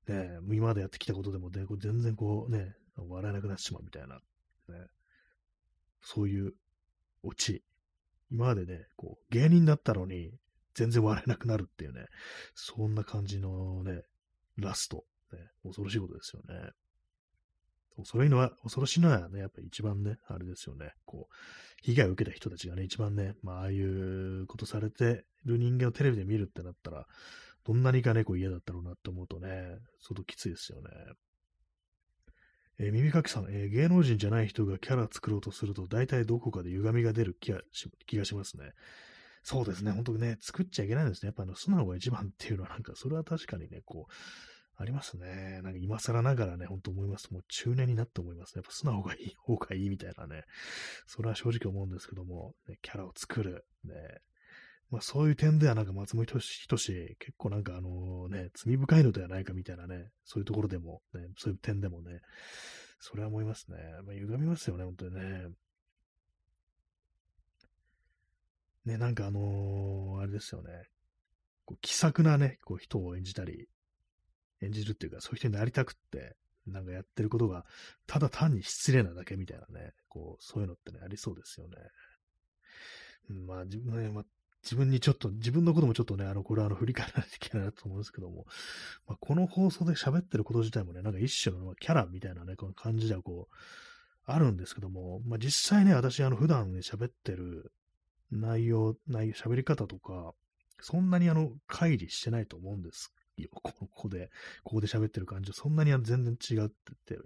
ね、今までやってきたことでも、ね、こ全然こうね、笑えなくなってしまうみたいな、ね、そういうオチ。今までね、こう、芸人だったのに、全然笑えなくなるっていうね、そんな感じのね、ラスト、ね、恐ろしいことですよね。恐ろしいのは、恐ろしいのはね、やっぱり一番ね、あれですよね、こう、被害を受けた人たちがね、一番ね、まあ、ああいうことされてる人間をテレビで見るってなったら、どんなにかね、こう嫌だったろうなって思うとね、相当きついですよね。えー、耳かきさん、えー、芸能人じゃない人がキャラ作ろうとすると、大体どこかで歪みが出る気がしますね。そうですね、本当にね、作っちゃいけないんですね。やっぱあの素直が一番っていうのは、なんか、それは確かにね、こう、ありますね。なんか今更ながらね、ほんと思います。もう中年になって思いますね。やっぱ素直がいい方がいいみたいなね。それは正直思うんですけども、ね、キャラを作る。ね。まあそういう点ではなんか松本人志、結構なんかあのね、罪深いのではないかみたいなね、そういうところでも、ね、そういう点でもね、それは思いますね。まあ歪みますよね、本当にね。ね、なんかあのー、あれですよね。こう気さくなね、こう人を演じたり、演じるっていうか、そういう人になりたくって、なんかやってることが、ただ単に失礼なだけみたいなね、こう、そういうのってね、ありそうですよね。うん、まあ、自分ね、まあ、自分にちょっと、自分のこともちょっとね、あの、これはあの、振り返らないといけないなと思うんですけども、まあ、この放送で喋ってること自体もね、なんか一種のキャラみたいなね、この感じではこう、あるんですけども、まあ、実際ね、私、あの、普段ね、喋ってる内容、内容、喋り方とか、そんなにあの、乖離してないと思うんですよ。ここで、ここで喋ってる感じは、そんなに全然違ってて、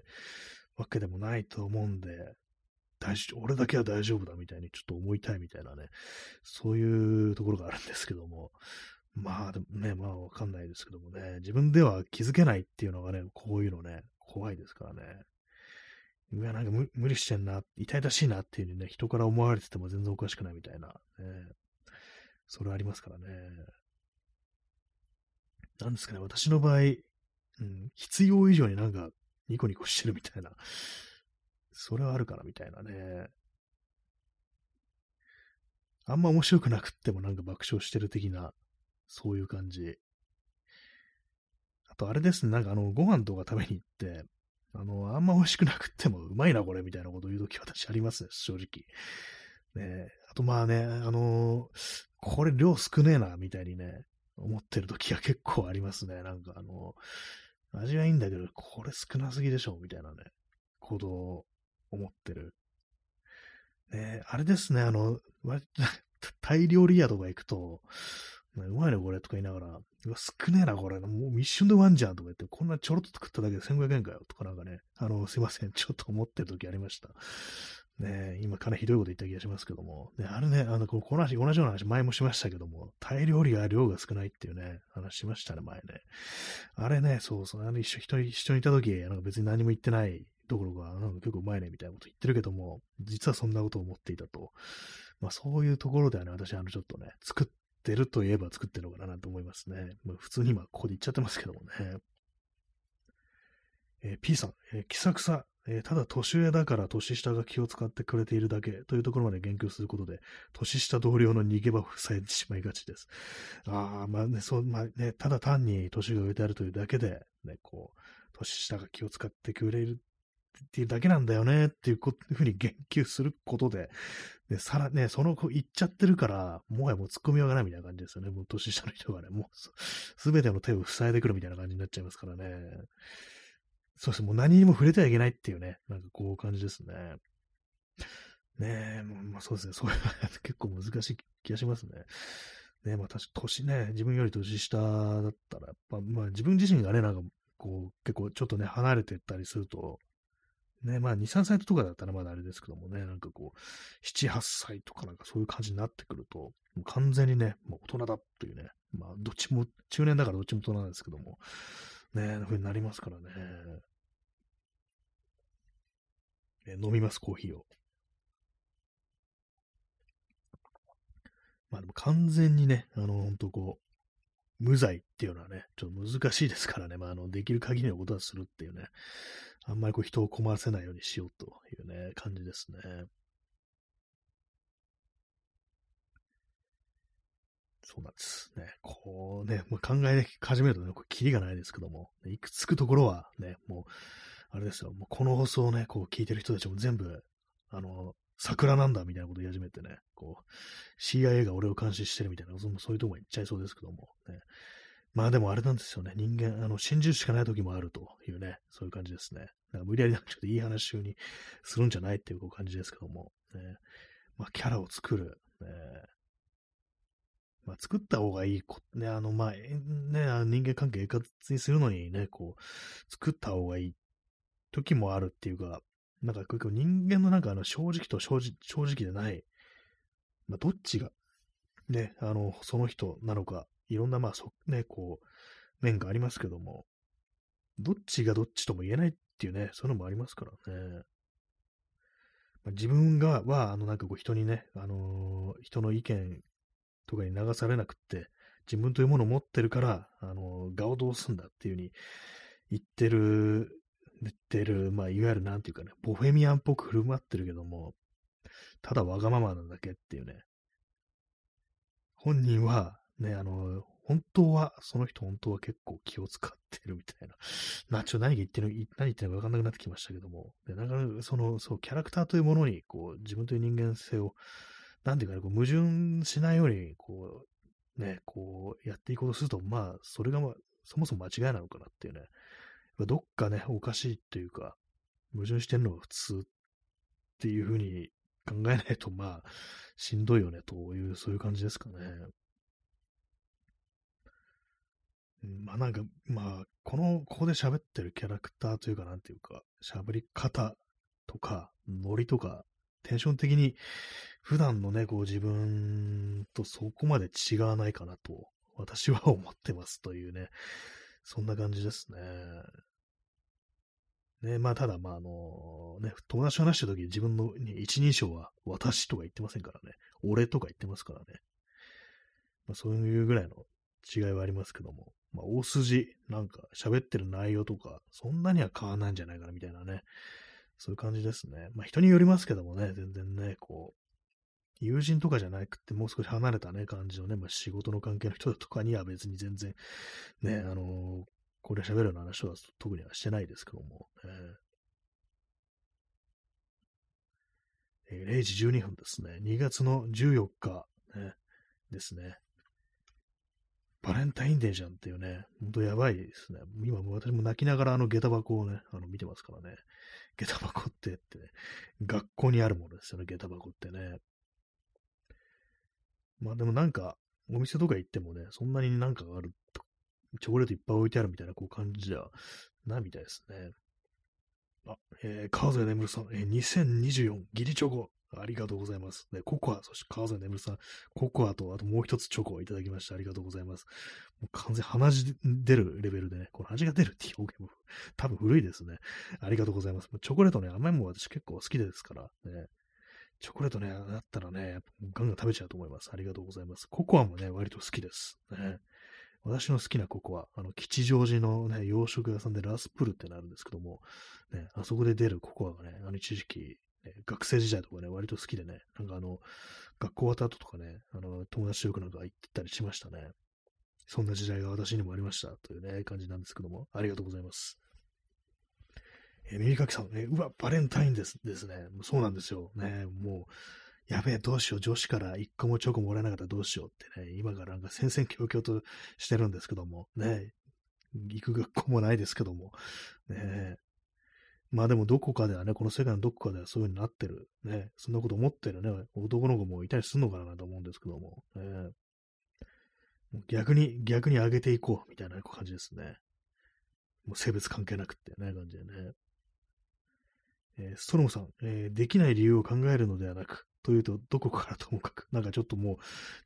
わけでもないと思うんで、大丈夫、俺だけは大丈夫だみたいにちょっと思いたいみたいなね、そういうところがあるんですけども、まあでもね、まあわかんないですけどもね、自分では気づけないっていうのがね、こういうのね、怖いですからね。いや、なんか無理してんな、痛々しいなっていうね、人から思われてても全然おかしくないみたいな、ね、それありますからね。なんですかね、私の場合、うん、必要以上になんかニコニコしてるみたいな、それはあるからみたいなね。あんま面白くなくってもなんか爆笑してる的な、そういう感じ。あとあれですね、なんかあの、ご飯とか食べに行って、あの、あんま美味しくなくってもうまいなこれみたいなことを言うとき私ありますね、正直。ねあとまあね、あのこれ量少ねえな、みたいにね、思ってる時は結構ありますね。なんかあの、味はいいんだけど、これ少なすぎでしょ、みたいなね、ことを思ってる。ねあれですね、あの、タイ料理屋とか行くと、うまいね、これ、とか言いながら、うわ、少ねえな、これ。もう一瞬で終わんじゃん、とか言って、こんなちょろっと作っただけで1500円かよ、とかなんかね、あの、すいません、ちょっと思ってる時ありました。ね今かなりひどいこと言った気がしますけども、ね、あれね、あの、この話、同じような話前もしましたけども、タイ料理は量が少ないっていうね、話しましたね、前ね。あれね、そうそう、あの一緒、人、一緒にいた時、なんか別に何も言ってないどころか、なんか結構うまいね、みたいなこと言ってるけども、実はそんなことを思っていたと。まあそういうところではね、私、あの、ちょっとね、作ってるといえば作ってるのかななんて思いますね。まあ、普通に今ここで言っちゃってますけどもね。えー、P さん、えー、気さくさ、えー、ただ年上だから年下が気を使ってくれているだけというところまで言及することで、年下同僚の逃げ場を塞いでしまいがちです。ああ、まあね、そう、まあね、ただ単に年が上であるというだけで、ね、こう、年下が気を使ってくれるっていうだけなんだよねっていうふうに言及することで、で、さらね、その子言っちゃってるから、もはやもう突っ込みようがないみたいな感じですよね。もう年下の人がね、もうすべての手を塞いでくるみたいな感じになっちゃいますからね。そうですね。もう何にも触れてはいけないっていうね、なんかこう感じですね。ねえ、まあそうですね。それは結構難しい気がしますね。ねえ、まあ確か年ね、自分より年下だったら、やっぱまあ自分自身がね、なんかこう結構ちょっとね、離れてったりすると、ね、まあ2、3歳とかだったらまだあれですけどもね、なんかこう、7、8歳とかなんかそういう感じになってくると、もう完全にね、もう大人だというね、まあどっちも、中年だからどっちも大人なんですけども、ね、ふうになりますからね。ね飲みます、コーヒーを。まあでも完全にね、あの、ほんとこう、無罪っていうのはね、ちょっと難しいですからね、まあ、あの、できる限りのことはするっていうね、あんまりこう人を困らせないようにしようというね、感じですね。そうなんです。ね、こうね、もう考え始めるとね、これキリがないですけども、いくつくところはね、もう、あれですよ、もうこの放送をね、こう聞いてる人たちも全部、あの、桜なんだみたいなこと言い始めてね、こう、CIA が俺を監視してるみたいな、そそういうとこまで行っちゃいそうですけども、ね。まあでもあれなんですよね。人間、あの、信じるしかない時もあるというね、そういう感じですね。なんか無理やりなんかちょっといい話風にするんじゃないっていう感じですけども、ね。まあ、キャラを作る、ね。まあ、作った方がいいこ、ね、あの、まあ、ね、人間関係円滑にするのにね、こう、作った方がいい時もあるっていうか、なんか結構人間のなんかあの正直と正直正直でない、まあ、どっちが、ね、あの、その人なのか、いろんな、まあ、そ、ね、こう、面がありますけども、どっちがどっちとも言えないっていうね、そういうのもありますからね。まあ、自分が、は、あの、なんかこう人にね、あのー、人の意見とかに流されなくって、自分というものを持ってるから、あのー、をどうすんだっていうふうに言ってる、言ってる、まあ、いわゆるなんていうかね、ボヘミアンっぽく振る舞ってるけども、ただわがままなんだけっていうね。本人は、ね、あの、本当は、その人本当は結構気を使ってるみたいな。な、ちょ、何言ってる、何言ってるか分かんなくなってきましたけども。で、なんか、その、そう、キャラクターというものに、こう、自分という人間性を、なんていうかね、こう矛盾しないように、こう、ね、こう、やっていこうとすると、まあ、それが、まあ、そもそも間違いなのかなっていうね。どっかね、おかしいっていうか、矛盾してんのが普通っていうふうに考えないと、まあ、しんどいよね、という、そういう感じですかね。まあなんか、まあ、この、ここで喋ってるキャラクターというか、なんていうか、喋り方とか、ノリとか、テンション的に、普段のね、こう自分とそこまで違わないかなと、私は思ってますというね、そんな感じですね。ね、まあ、ただ、まあ、あの、ね、友達と話した時に自分の一人称は私とか言ってませんからね。俺とか言ってますからね。まあ、そういうぐらいの違いはありますけども。まあ、大筋、なんか喋ってる内容とか、そんなには変わらないんじゃないかな、みたいなね。そういう感じですね。まあ、人によりますけどもね、全然ね、こう、友人とかじゃなくて、もう少し離れたね、感じのね、まあ、仕事の関係の人とかには別に全然、ね、あのー、これ喋るような話は特にはしてないですけども、えー、0時12分ですね。2月の14日、ね、ですね。バレンタインデーじゃんっていうね、ほんとやばいですね。今も私も泣きながらあの下駄箱をね、あの見てますからね。下駄箱ってってね、学校にあるものですよね、下駄箱ってね。まあでもなんか、お店とか行ってもね、そんなになんかある、チョコレートいっぱい置いてあるみたいなこう感じじゃないみたいですね。あ、えー、川添眠さん、えー、2024ギリチョコ、ありがとうございます。で、ココア、そして川添眠さん、ココアと、あともう一つチョコをいただきました。ありがとうございます。もう完全鼻血出るレベルでね、この味が出るっていう表現も多分古いですね。ありがとうございます。チョコレートね、甘いもん私結構好きですから、ね。チョコレートね、だったらね、ガンガン食べちゃうと思います。ありがとうございます。ココアもね、割と好きです。ね。私の好きなココア、あの、吉祥寺のね、洋食屋さんでラスプルってなるんですけども、ね、あそこで出るココアがね、あの一時期、ね、学生時代とかね、割と好きでね、なんかあの、学校終わった後とかね、あの、友達とよくなんか行ったりしましたね。そんな時代が私にもありましたというね、感じなんですけども、ありがとうございます。えー、耳かきさん、ね、うわ、バレンタインですですね。そうなんですよ。ね、もう、やべえ、どうしよう、女子から一個もチョコもらえなかったらどうしようってね、今からなんか戦々恐々としてるんですけども、ね、行く学校もないですけども、ね、まあでもどこかではね、この世界のどこかではそういう風になってる、ね、そんなこと思ってるね、男の子もいたりするのかなと思うんですけども、ね、逆に、逆に上げていこうみたいな感じですね。もう性別関係なくってね、感じでね。えー、ストロムさん、えー、できない理由を考えるのではなく、というと、どこからともかく、なんかちょっとも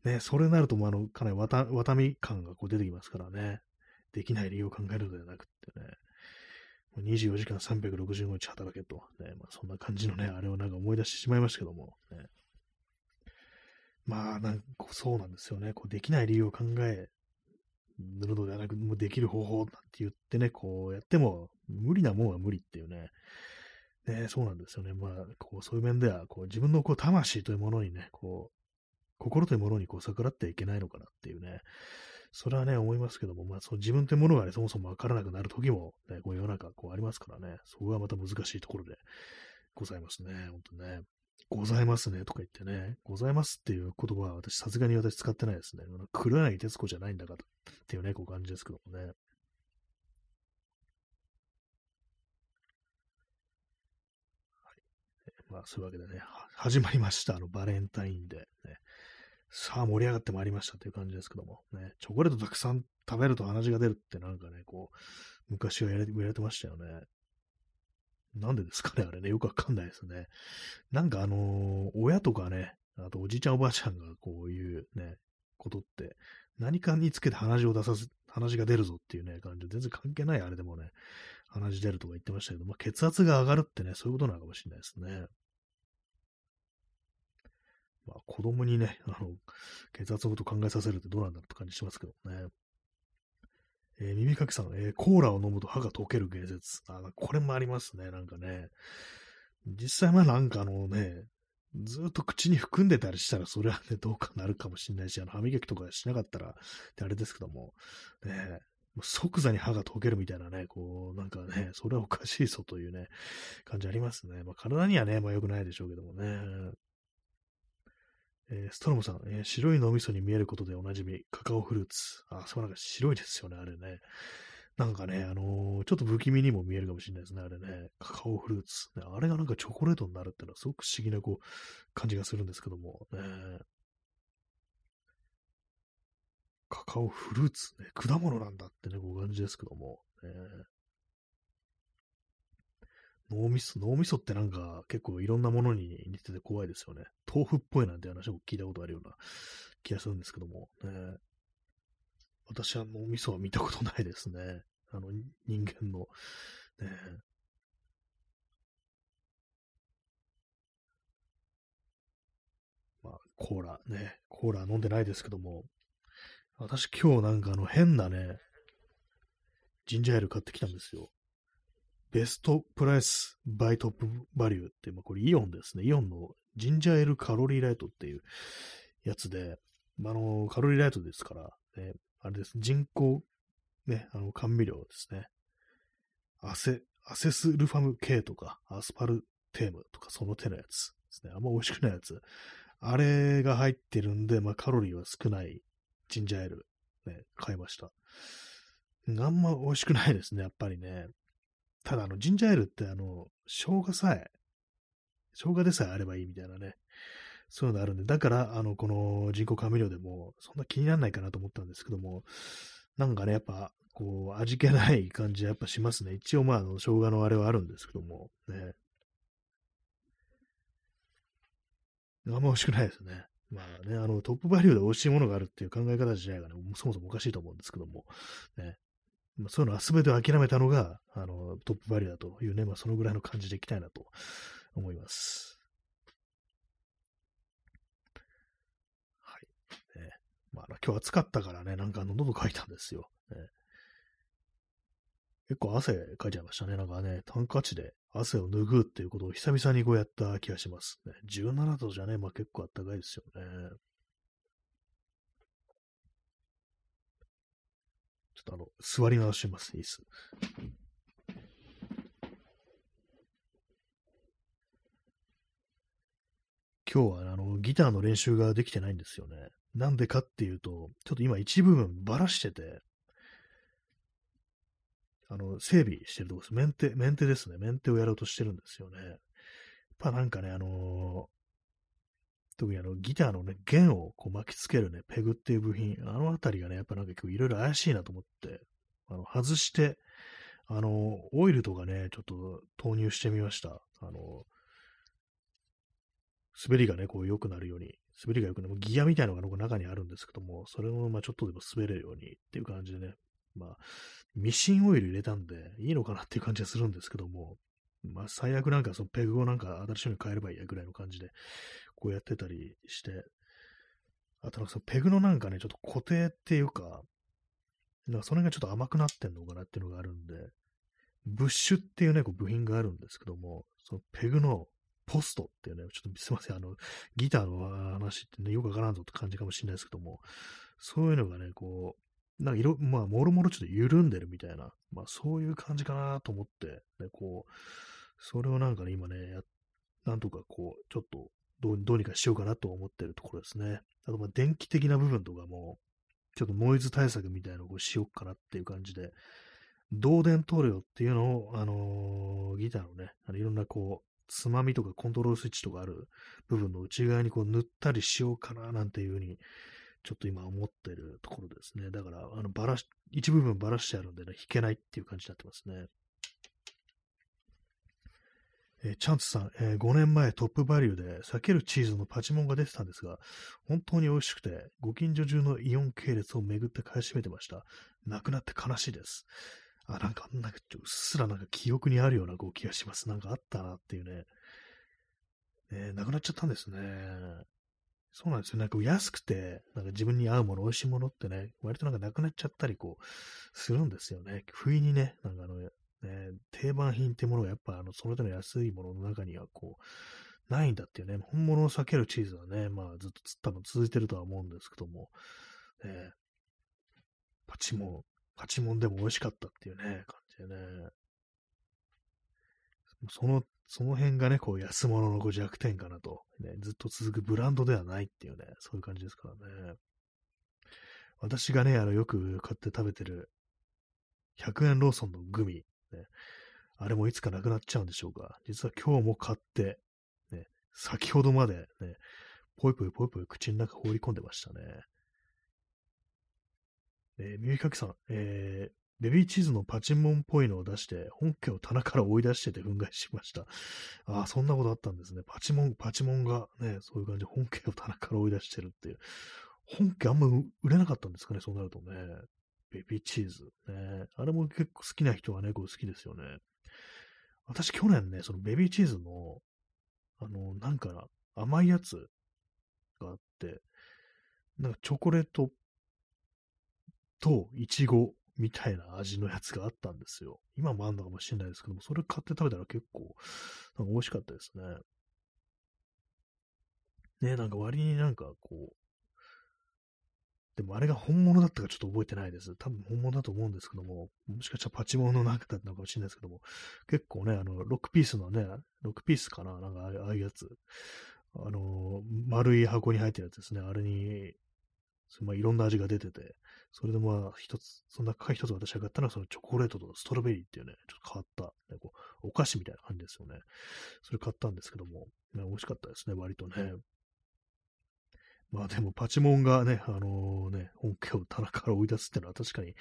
う、ね、それになるともうあの、かなりわた、わたみ感がこう出てきますからね。できない理由を考えるのではなくってね。24時間365日働けと、ね、まあ、そんな感じのね、あれをなんか思い出してしまいましたけども、ね、まあ、なんかそうなんですよね。こうできない理由を考えるのではなく、もうできる方法なんて言ってね、こうやっても無理なもんは無理っていうね、ね、そうなんですよね。まあ、こう、そういう面では、こう、自分のこう、魂というものにね、こう、心というものにこう、逆らってはいけないのかなっていうね、それはね、思いますけども、まあ、その自分というものがね、そもそもわからなくなる時も、ね、こう、世の中、こう、ありますからね、そこがまた難しいところでございますね、本当ね。ございますねとか言ってね、ございますっていう言葉は私、さすがに私使ってないですね。黒柳徹子じゃないんだかっていうね、こう感じですけどもね。まあ、そういうわけでね、始まりました。あの、バレンタインデー、ね。さあ、盛り上がってまいりましたという感じですけども、ね、チョコレートたくさん食べると鼻血が出るってなんかね、こう、昔はやられてましたよね。なんでですかね、あれね、よくわかんないですね。なんかあのー、親とかね、あとおじいちゃんおばあちゃんがこういうね、ことって、何かにつけて鼻血を出させ、鼻血が出るぞっていうね、感じで、全然関係ないあれでもね、鼻血出るとか言ってましたけど、まあ、血圧が上がるってね、そういうことなのかもしれないですね。まあ、子供にね、あの、血圧のこと考えさせるってどうなんだろうって感じしますけどね。えー、耳かきさん、えー、コーラを飲むと歯が溶ける芸術。あ、これもありますね、なんかね。実際まあなんかあのね、ずっと口に含んでたりしたら、それはね、どうかなるかもしれないし、あの、歯磨きとかしなかったら、ってあれですけども、ね、即座に歯が溶けるみたいなね、こう、なんかね、それはおかしいぞというね、感じありますね。まあ、体にはね、まあ良くないでしょうけどもね。えー、ストロムさん、えー、白い脳みそに見えることでおなじみ、カカオフルーツ。あ、そうなんか白いですよね、あれね。なんかね、あのー、ちょっと不気味にも見えるかもしれないですね、あれね。カカオフルーツ。ね、あれがなんかチョコレートになるっていうのはすごく不思議なこう、感じがするんですけども、ね。カカオフルーツ、ね、果物なんだってね、こう感じですけども、ね。脳みそ、脳みそってなんか結構いろんなものに似てて怖いですよね。豆腐っぽいなんて話も聞いたことあるような気がするんですけども、ね、私は脳みそは見たことないですね。あの、人間の、ね、まあ、コーラね、コーラ飲んでないですけども、私今日なんかあの変なね、ジンジャーエール買ってきたんですよ。ベストプライス by トップバリューって、まあ、これイオンですね。イオンのジンジャーエールカロリーライトっていうやつで、あの、カロリーライトですから、ね、あれです。人工、ね、あの、甘味料ですね。アセ、アセスルファム系とか、アスパルテームとか、その手のやつですね。あんま美味しくないやつ。あれが入ってるんで、まあ、カロリーは少ないジンジャーエール、ね、買いました。あんま美味しくないですね、やっぱりね。ただ、あの、ジンジャーエールって、あの、生姜さえ、生姜でさえあればいいみたいなね、そういうのあるんで、だから、あの、この人工甘味料でも、そんな気にならないかなと思ったんですけども、なんかね、やっぱ、こう、味気ない感じやっぱしますね。一応、まあ、あの、生姜のあれはあるんですけども、ね。あんま美味しくないですね。まあね、あの、トップバリューで美味しいものがあるっていう考え方自体がね、そもそもおかしいと思うんですけども、ね。まあ、そういうのは全て諦めたのが、あの、トップバリューだというね、まあ、そのぐらいの感じでいきたいなと思います。はい。ね、まあ、今日暑かったからね、なんか、喉乾いたんですよ。ね、結構汗かいちゃいましたね。なんかね、ハンカチで汗を拭うっていうことを久々にこうやった気がします。ね、17度じゃね、まあ結構あったかいですよね。ちょっとあの、座り直します。いいっす。今日はあの、ギターの練習ができてないんですよね。なんでかっていうと、ちょっと今一部分ばらしてて、あの、整備してるとこです。メンテ、メンテですね。メンテをやろうとしてるんですよね。やっぱなんかね、あの特にあのギターのね、弦をこう巻きつけるね、ペグっていう部品、あのあたりがね、やっぱなんか今日いろいろ怪しいなと思って、あの、外して、あの、オイルとかね、ちょっと投入してみました。あの、滑りがね、こう良くなるように、滑りが良くなる、ギアみたいなのが中にあるんですけども、それをまあちょっとでも滑れるようにっていう感じでね、まあ、ミシンオイル入れたんで、いいのかなっていう感じがするんですけども、まあ、最悪なんかそのペグをなんか新しいのに変えればいいやぐらいの感じで、こうやってたりして、あとなんかそのペグのなんかね、ちょっと固定っていうか、なんかそれがちょっと甘くなってんのかなっていうのがあるんで、ブッシュっていうね、こう部品があるんですけども、そのペグのポストっていうね、ちょっとすいません、あの、ギターの話ってね、よくわからんぞって感じかもしれないですけども、そういうのがね、こう、なんか色、まあ、もろもろちょっと緩んでるみたいな、まあ、そういう感じかなと思って、ね、こう、それをなんかね、今ね、なんとかこう、ちょっとどうどうにかしようかなと思ってるところですね。あと、まあ、電気的な部分とかも、ちょっとノイズ対策みたいなのをしようかなっていう感じで、導電塗料っていうのを、あのー、ギターのね、あのいろんなこう、つまみとかコントロールスイッチとかある部分の内側にこう塗ったりしようかななんていうふうに、ちょっと今思ってるところですね。だから、あの、ばらし、一部分ばらしてあるんでね、弾けないっていう感じになってますね。えー、チャンツさん、えー、5年前トップバリューで避けるチーズのパチモンが出てたんですが、本当に美味しくて、ご近所中のイオン系列を巡って買い占めてました。亡くなって悲しいです。あ、なんか、なんか、うっすらなんか記憶にあるようなこう気がします。なんかあったなっていうね。えー、亡くなっちゃったんですね。そうなんですよ。なんか安くて、なんか自分に合うもの、美味しいものってね、割となんかなくなっちゃったりこう、するんですよね。不意にね、なんかあの、ね、定番品ってものがやっぱあの、その手の安いものの中にはこう、ないんだっていうね、本物を避けるチーズはね、まあずっと多分続いてるとは思うんですけども、ね、パチモン、パチモンでも美味しかったっていうね、感じでね。その、その辺がね、こう安物のこう弱点かなと、ね。ずっと続くブランドではないっていうね、そういう感じですからね。私がね、あの、よく買って食べてる、100円ローソンのグミ、ね。あれもいつかなくなっちゃうんでしょうか。実は今日も買って、ね、先ほどまでね、ぽいぽいぽいぽい口の中放り込んでましたね。えー、耳かきさん、えー、ベビーチーズのパチモンっぽいのを出して、本家を棚から追い出してて憤慨しました。ああ、そんなことあったんですね。パチモン、パチモンがね、そういう感じで本家を棚から追い出してるっていう。本家あんま売れなかったんですかね、そうなるとね。ベビーチーズ。ね。あれも結構好きな人はね、こう好きですよね。私去年ね、そのベビーチーズの、あの、なんかな、甘いやつがあって、なんかチョコレートとイチゴみたいな味のやつがあったんですよ。今もあんのかもしれないですけども、それ買って食べたら結構、なんか美味しかったですね。ねなんか割になんかこう、でもあれが本物だったかちょっと覚えてないです。多分本物だと思うんですけども、もしかしたらパチモンの中だったのかもしれないですけども、結構ね、あの、6ピースのね、6ピースかななんかああいうやつ、あの、丸い箱に入ってるやつですね。あれに、まあ、いろんな味が出てて、それでまあ、一つ、その中一つ私が買ったのは、そのチョコレートとストロベリーっていうね、ちょっと変わった、ね、こうお菓子みたいな感じですよね。それ買ったんですけども、ね、美味しかったですね、割とね。まあでも、パチモンがね、あのー、ね、本家を棚から追い出すっていうのは確かに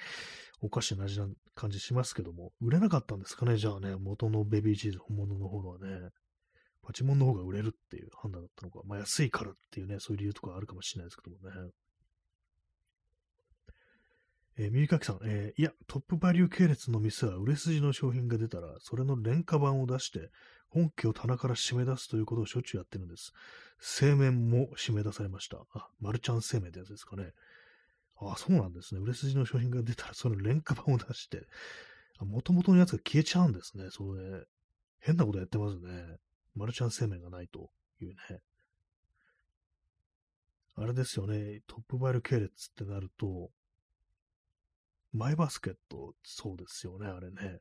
おかしな味な感じしますけども、売れなかったんですかね、じゃあね、元のベビーチーズ、本物の方のはね、パチモンの方が売れるっていう判断だったのか、まあ安いからっていうね、そういう理由とかあるかもしれないですけどもね。えー、右かきさん、えー、いや、トップバリュー系列の店は売れ筋の商品が出たら、それの廉価版を出して、本家を棚から締め出すということをしょっちゅうやってるんです。製麺も締め出されました。あ、マルちゃん製麺ってやつですかね。あ、そうなんですね。売れ筋の商品が出たら、その廉価版を出して、もともとのやつが消えちゃうんですね。それ、変なことやってますね。マルちゃん製麺がないというね。あれですよね。トップバイル系列ってなると、マイバスケット、そうですよね、あれね。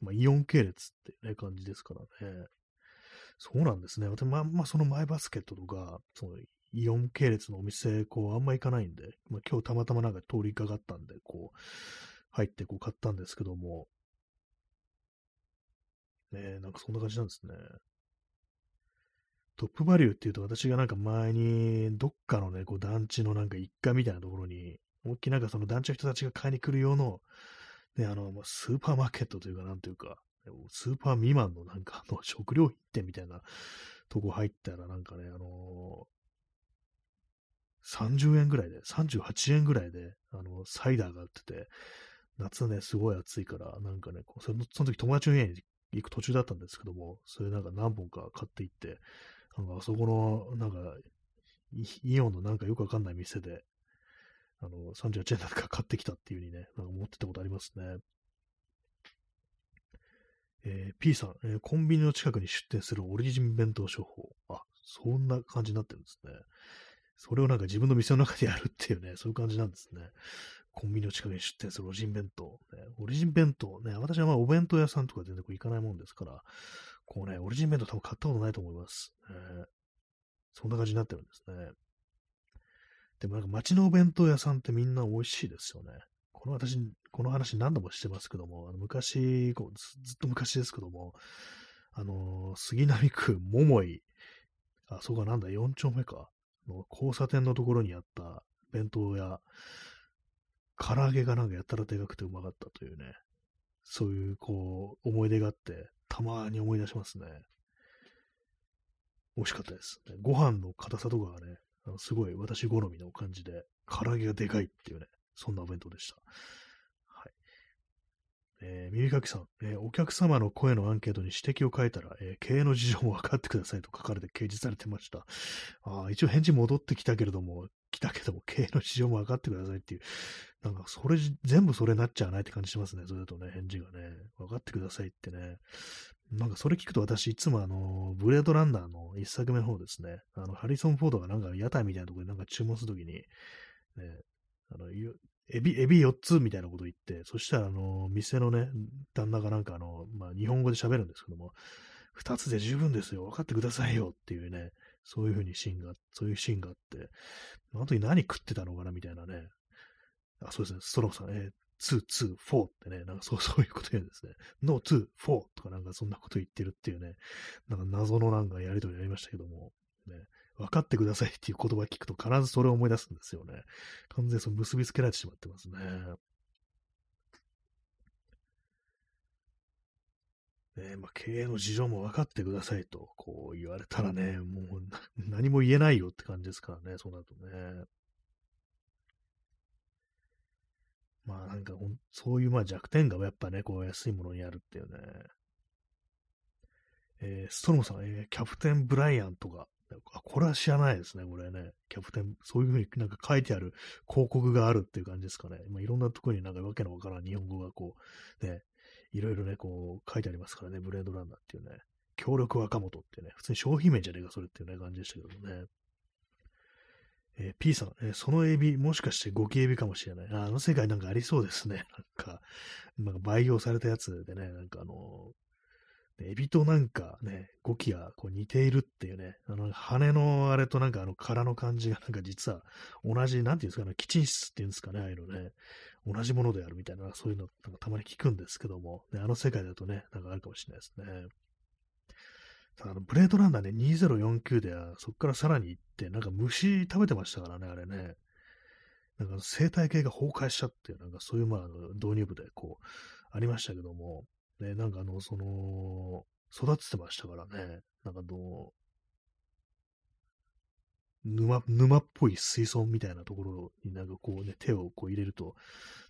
まあ、イオン系列ってね、感じですからね。そうなんですね。私、まあ、まあ、そのマイバスケットとか、そのイオン系列のお店、こう、あんま行かないんで、まあ、今日たまたまなんか通りかかったんで、こう、入ってこう買ったんですけども、ねなんかそんな感じなんですね。トップバリューっていうと、私がなんか前に、どっかのね、こう団地のなんか一家みたいなところに、思いっきりなんかその団地の人たちが買いに来る用の、ね、あの、スーパーマーケットというか、なんというか、スーパー未満のなんかあの食料品店みたいなとこ入ったらなんかね、あのー、30円ぐらいで、38円ぐらいで、あの、サイダーが売ってて、夏ね、すごい暑いから、なんかね、そのその時友達の家に行く途中だったんですけども、それなんか何本か買っていって、なんかあそこの、なんか、イオンのなんかよくわかんない店で、あの、38円なんか買ってきたっていう風にね、なんか思ってたことありますね。えー、P さん、えー、コンビニの近くに出店するオリジン弁当商法。あ、そんな感じになってるんですね。それをなんか自分の店の中でやるっていうね、そういう感じなんですね。コンビニの近くに出店するオリジン弁当。ね、オリジン弁当ね、私はまあお弁当屋さんとか全然こう行かないもんですから、こうね、オリジン弁当多分買ったことないと思います。えーそんな感じになってるんですね。でもなんか街のお弁当屋さんってみんな美味しいですよね。この私、この話何度もしてますけども、あの昔こうず、ずっと昔ですけども、あのー、杉並区桃井、あ、そこはなんだ、4丁目か、の交差点のところにあった弁当屋、唐揚げがなんかやたらでかくてうまかったというね、そういう、こう、思い出があって、たまに思い出しますね。美味しかったです。ご飯の硬さとかがね、あのすごい私好みの感じで、唐揚げがでかいっていうね、そんなお弁当でした。はい。えー、耳かきさん、えー、お客様の声のアンケートに指摘を書いたら、えー、経営の事情も分かってくださいと書かれて掲示されてました。あ一応返事戻ってきたけれども、来たけども、経営の事情も分かってくださいっていう、なんかそれ、全部それになっちゃわないって感じしますね。それだとね、返事がね、分かってくださいってね。なんかそれ聞くと私いつもあの、ブレードランナーの一作目の方ですね、あの、ハリソン・フォードがなんか屋台みたいなところでなんか注文するときに、ね、あの、エビ、エビ4つみたいなこと言って、そしたらあの、店のね、旦那がなんかあの、まあ、日本語で喋るんですけども、2つで十分ですよ、分かってくださいよっていうね、そういうふうにシーンが、そういうシーンがあって、あの時何食ってたのかなみたいなね、あ、そうですね、ストローさん、えー、2、2、4ってね、なんかそう、そういうこと言うんですね。no, 2, 4とかなんかそんなこと言ってるっていうね、なんか謎のなんかやりとりありましたけども、ね、分かってくださいっていう言葉聞くと必ずそれを思い出すんですよね。完全にその結びつけられてしまってますね。ねまあ、経営の事情も分かってくださいと、こう言われたらね、もう何も言えないよって感じですからね、そうなるとね。まあなんかそういうまあ弱点がやっぱね、こう安いものにあるっていうね。えー、ストロムさん、えー、キャプテン・ブライアンとか、あ、これは知らないですね、これね。キャプテン、そういうふうになんか書いてある広告があるっていう感じですかね。まあ、いろんなところになんかわけのわからん日本語がこう、ね、いろいろね、こう書いてありますからね、ブレードランナーっていうね。協力若元ってね、普通に商品名じゃねえか、それっていうね、感じでしたけどね。えー、P さん、えー、そのエビ、もしかしてゴキエビかもしれない。あの世界なんかありそうですね。なんか、なんか培養されたやつでね、なんかあのエビとなんかね、ゴキがこう似ているっていうね、あの羽のあれとなんかあの殻の感じがなんか実は同じ、なんていうんですかね、キチン質っていうんですかね、ああいうのね、同じものであるみたいな、そういうのなんかたまに聞くんですけども、ね、あの世界だとね、なんかあるかもしれないですね。あのブレードランナーね、2049では、そこからさらに行って、なんか虫食べてましたからね、あれね。なんか生態系が崩壊しちゃって、なんかそういうまあ導入部でこう、ありましたけども、ね、なんかあの、その、育ててましたからね、なんかどう、沼、沼っぽい水槽みたいなところになんかこうね、手をこう入れると、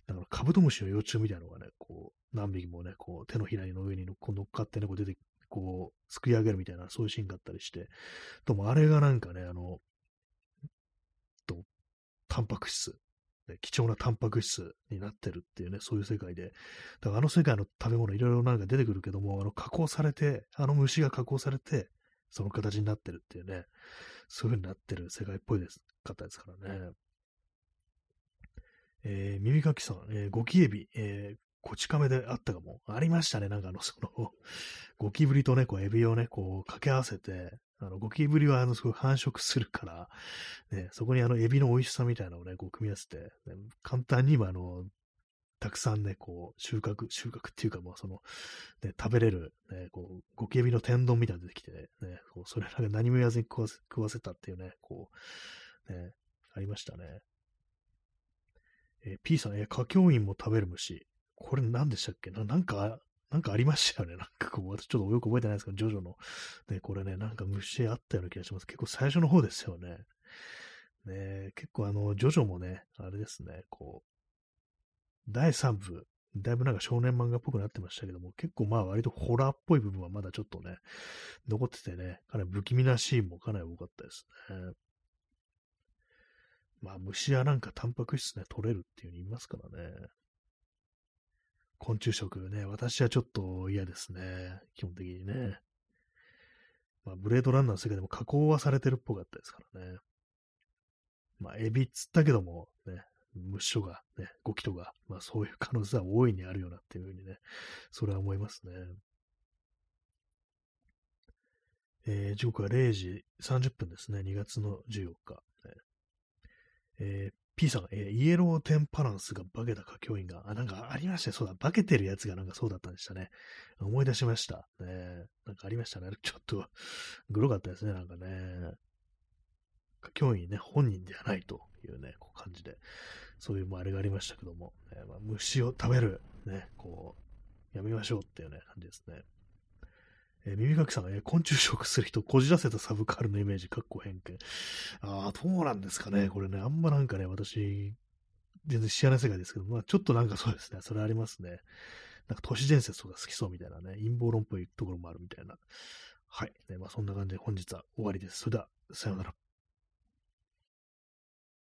だからカブトムシの幼虫みたいなのがね、こう、何匹もね、こう、手のひらの上に乗っかってね、こう出てこう、すくい上げるみたいな、そういうシーンがあったりして、ともあれがなんかね、あの、と、タンパク質、ね、貴重なタンパク質になってるっていうね、そういう世界で、だからあの世界の食べ物いろいろなんか出てくるけども、あの加工されて、あの虫が加工されて、その形になってるっていうね、そういう風になってる世界っぽいですかったですからね。えー、耳かきさん、えー、ゴキエビ、えー、こち亀であったかも。ありましたね。なんかあの、その、ゴキブリとね、こう、エビをね、こう、掛け合わせて、あの、ゴキブリは、あの、すごい繁殖するから、ね、そこにあの、エビの美味しさみたいなのをね、こう、組み合わせて、ね、簡単に今、あの、たくさんね、こう、収穫、収穫っていうか、もうその、ね、食べれる、ね、こう、ゴキエビの天丼みたいなの出てきてね、ねこうそれなんか何も言わずに食わせ食わせたっていうね、こう、ね、ありましたね。えー、P さん、えー、花教員も食べる虫。これ何でしたっけ？ななんか、なんかありましたよね。なんかこう、私ちょっとよく覚えてないですけど、ジョジョの、ね、これね、なんか虫あったような気がします。結構最初の方ですよね。ね結構あの、ジョジョもね、あれですね、こう、第3部、だいぶなんか少年漫画っぽくなってましたけども、結構まあ割とホラーっぽい部分はまだちょっとね、残っててね、かなり不気味なシーンもかなり多かったですね。まあ虫はなんかタンパク質ね、取れるっていう風に言いますからね。昆虫食ね、私はちょっと嫌ですね。基本的にね。まあ、ブレードランナーの世界でも加工はされてるっぽかったですからね。まあ、エビっつったけども、ね、虫とか、ね、ゴキとか、まあそういう可能性は大いにあるよなっていうふうにね、それは思いますね。えー、時刻は0時30分ですね。2月の14日。えー、P さん、えー、イエローテンパランスが化けた歌教員が、あ、なんかありましたね。そうだ、化けてるやつがなんかそうだったんでしたね。思い出しました。ね、なんかありましたね。ちょっと、グロかったですね、なんかね。歌教員ね、本人ではないというね、こう感じで、そういうあれがありましたけども、ねまあ、虫を食べる、ね、こう、やめましょうっていうね、感じですね。えー、耳かきさんが、えー、昆虫食する人、こじらせたサブカルのイメージ、かっこ偏見。ああ、どうなんですかね。これね、あんまなんかね、私、全然知らない世界ですけど、まあちょっとなんかそうですね。それありますね。なんか都市伝説とか好きそうみたいなね、陰謀論っぽいところもあるみたいな。はい。ね、まあそんな感じで本日は終わりです。それでは、さようなら。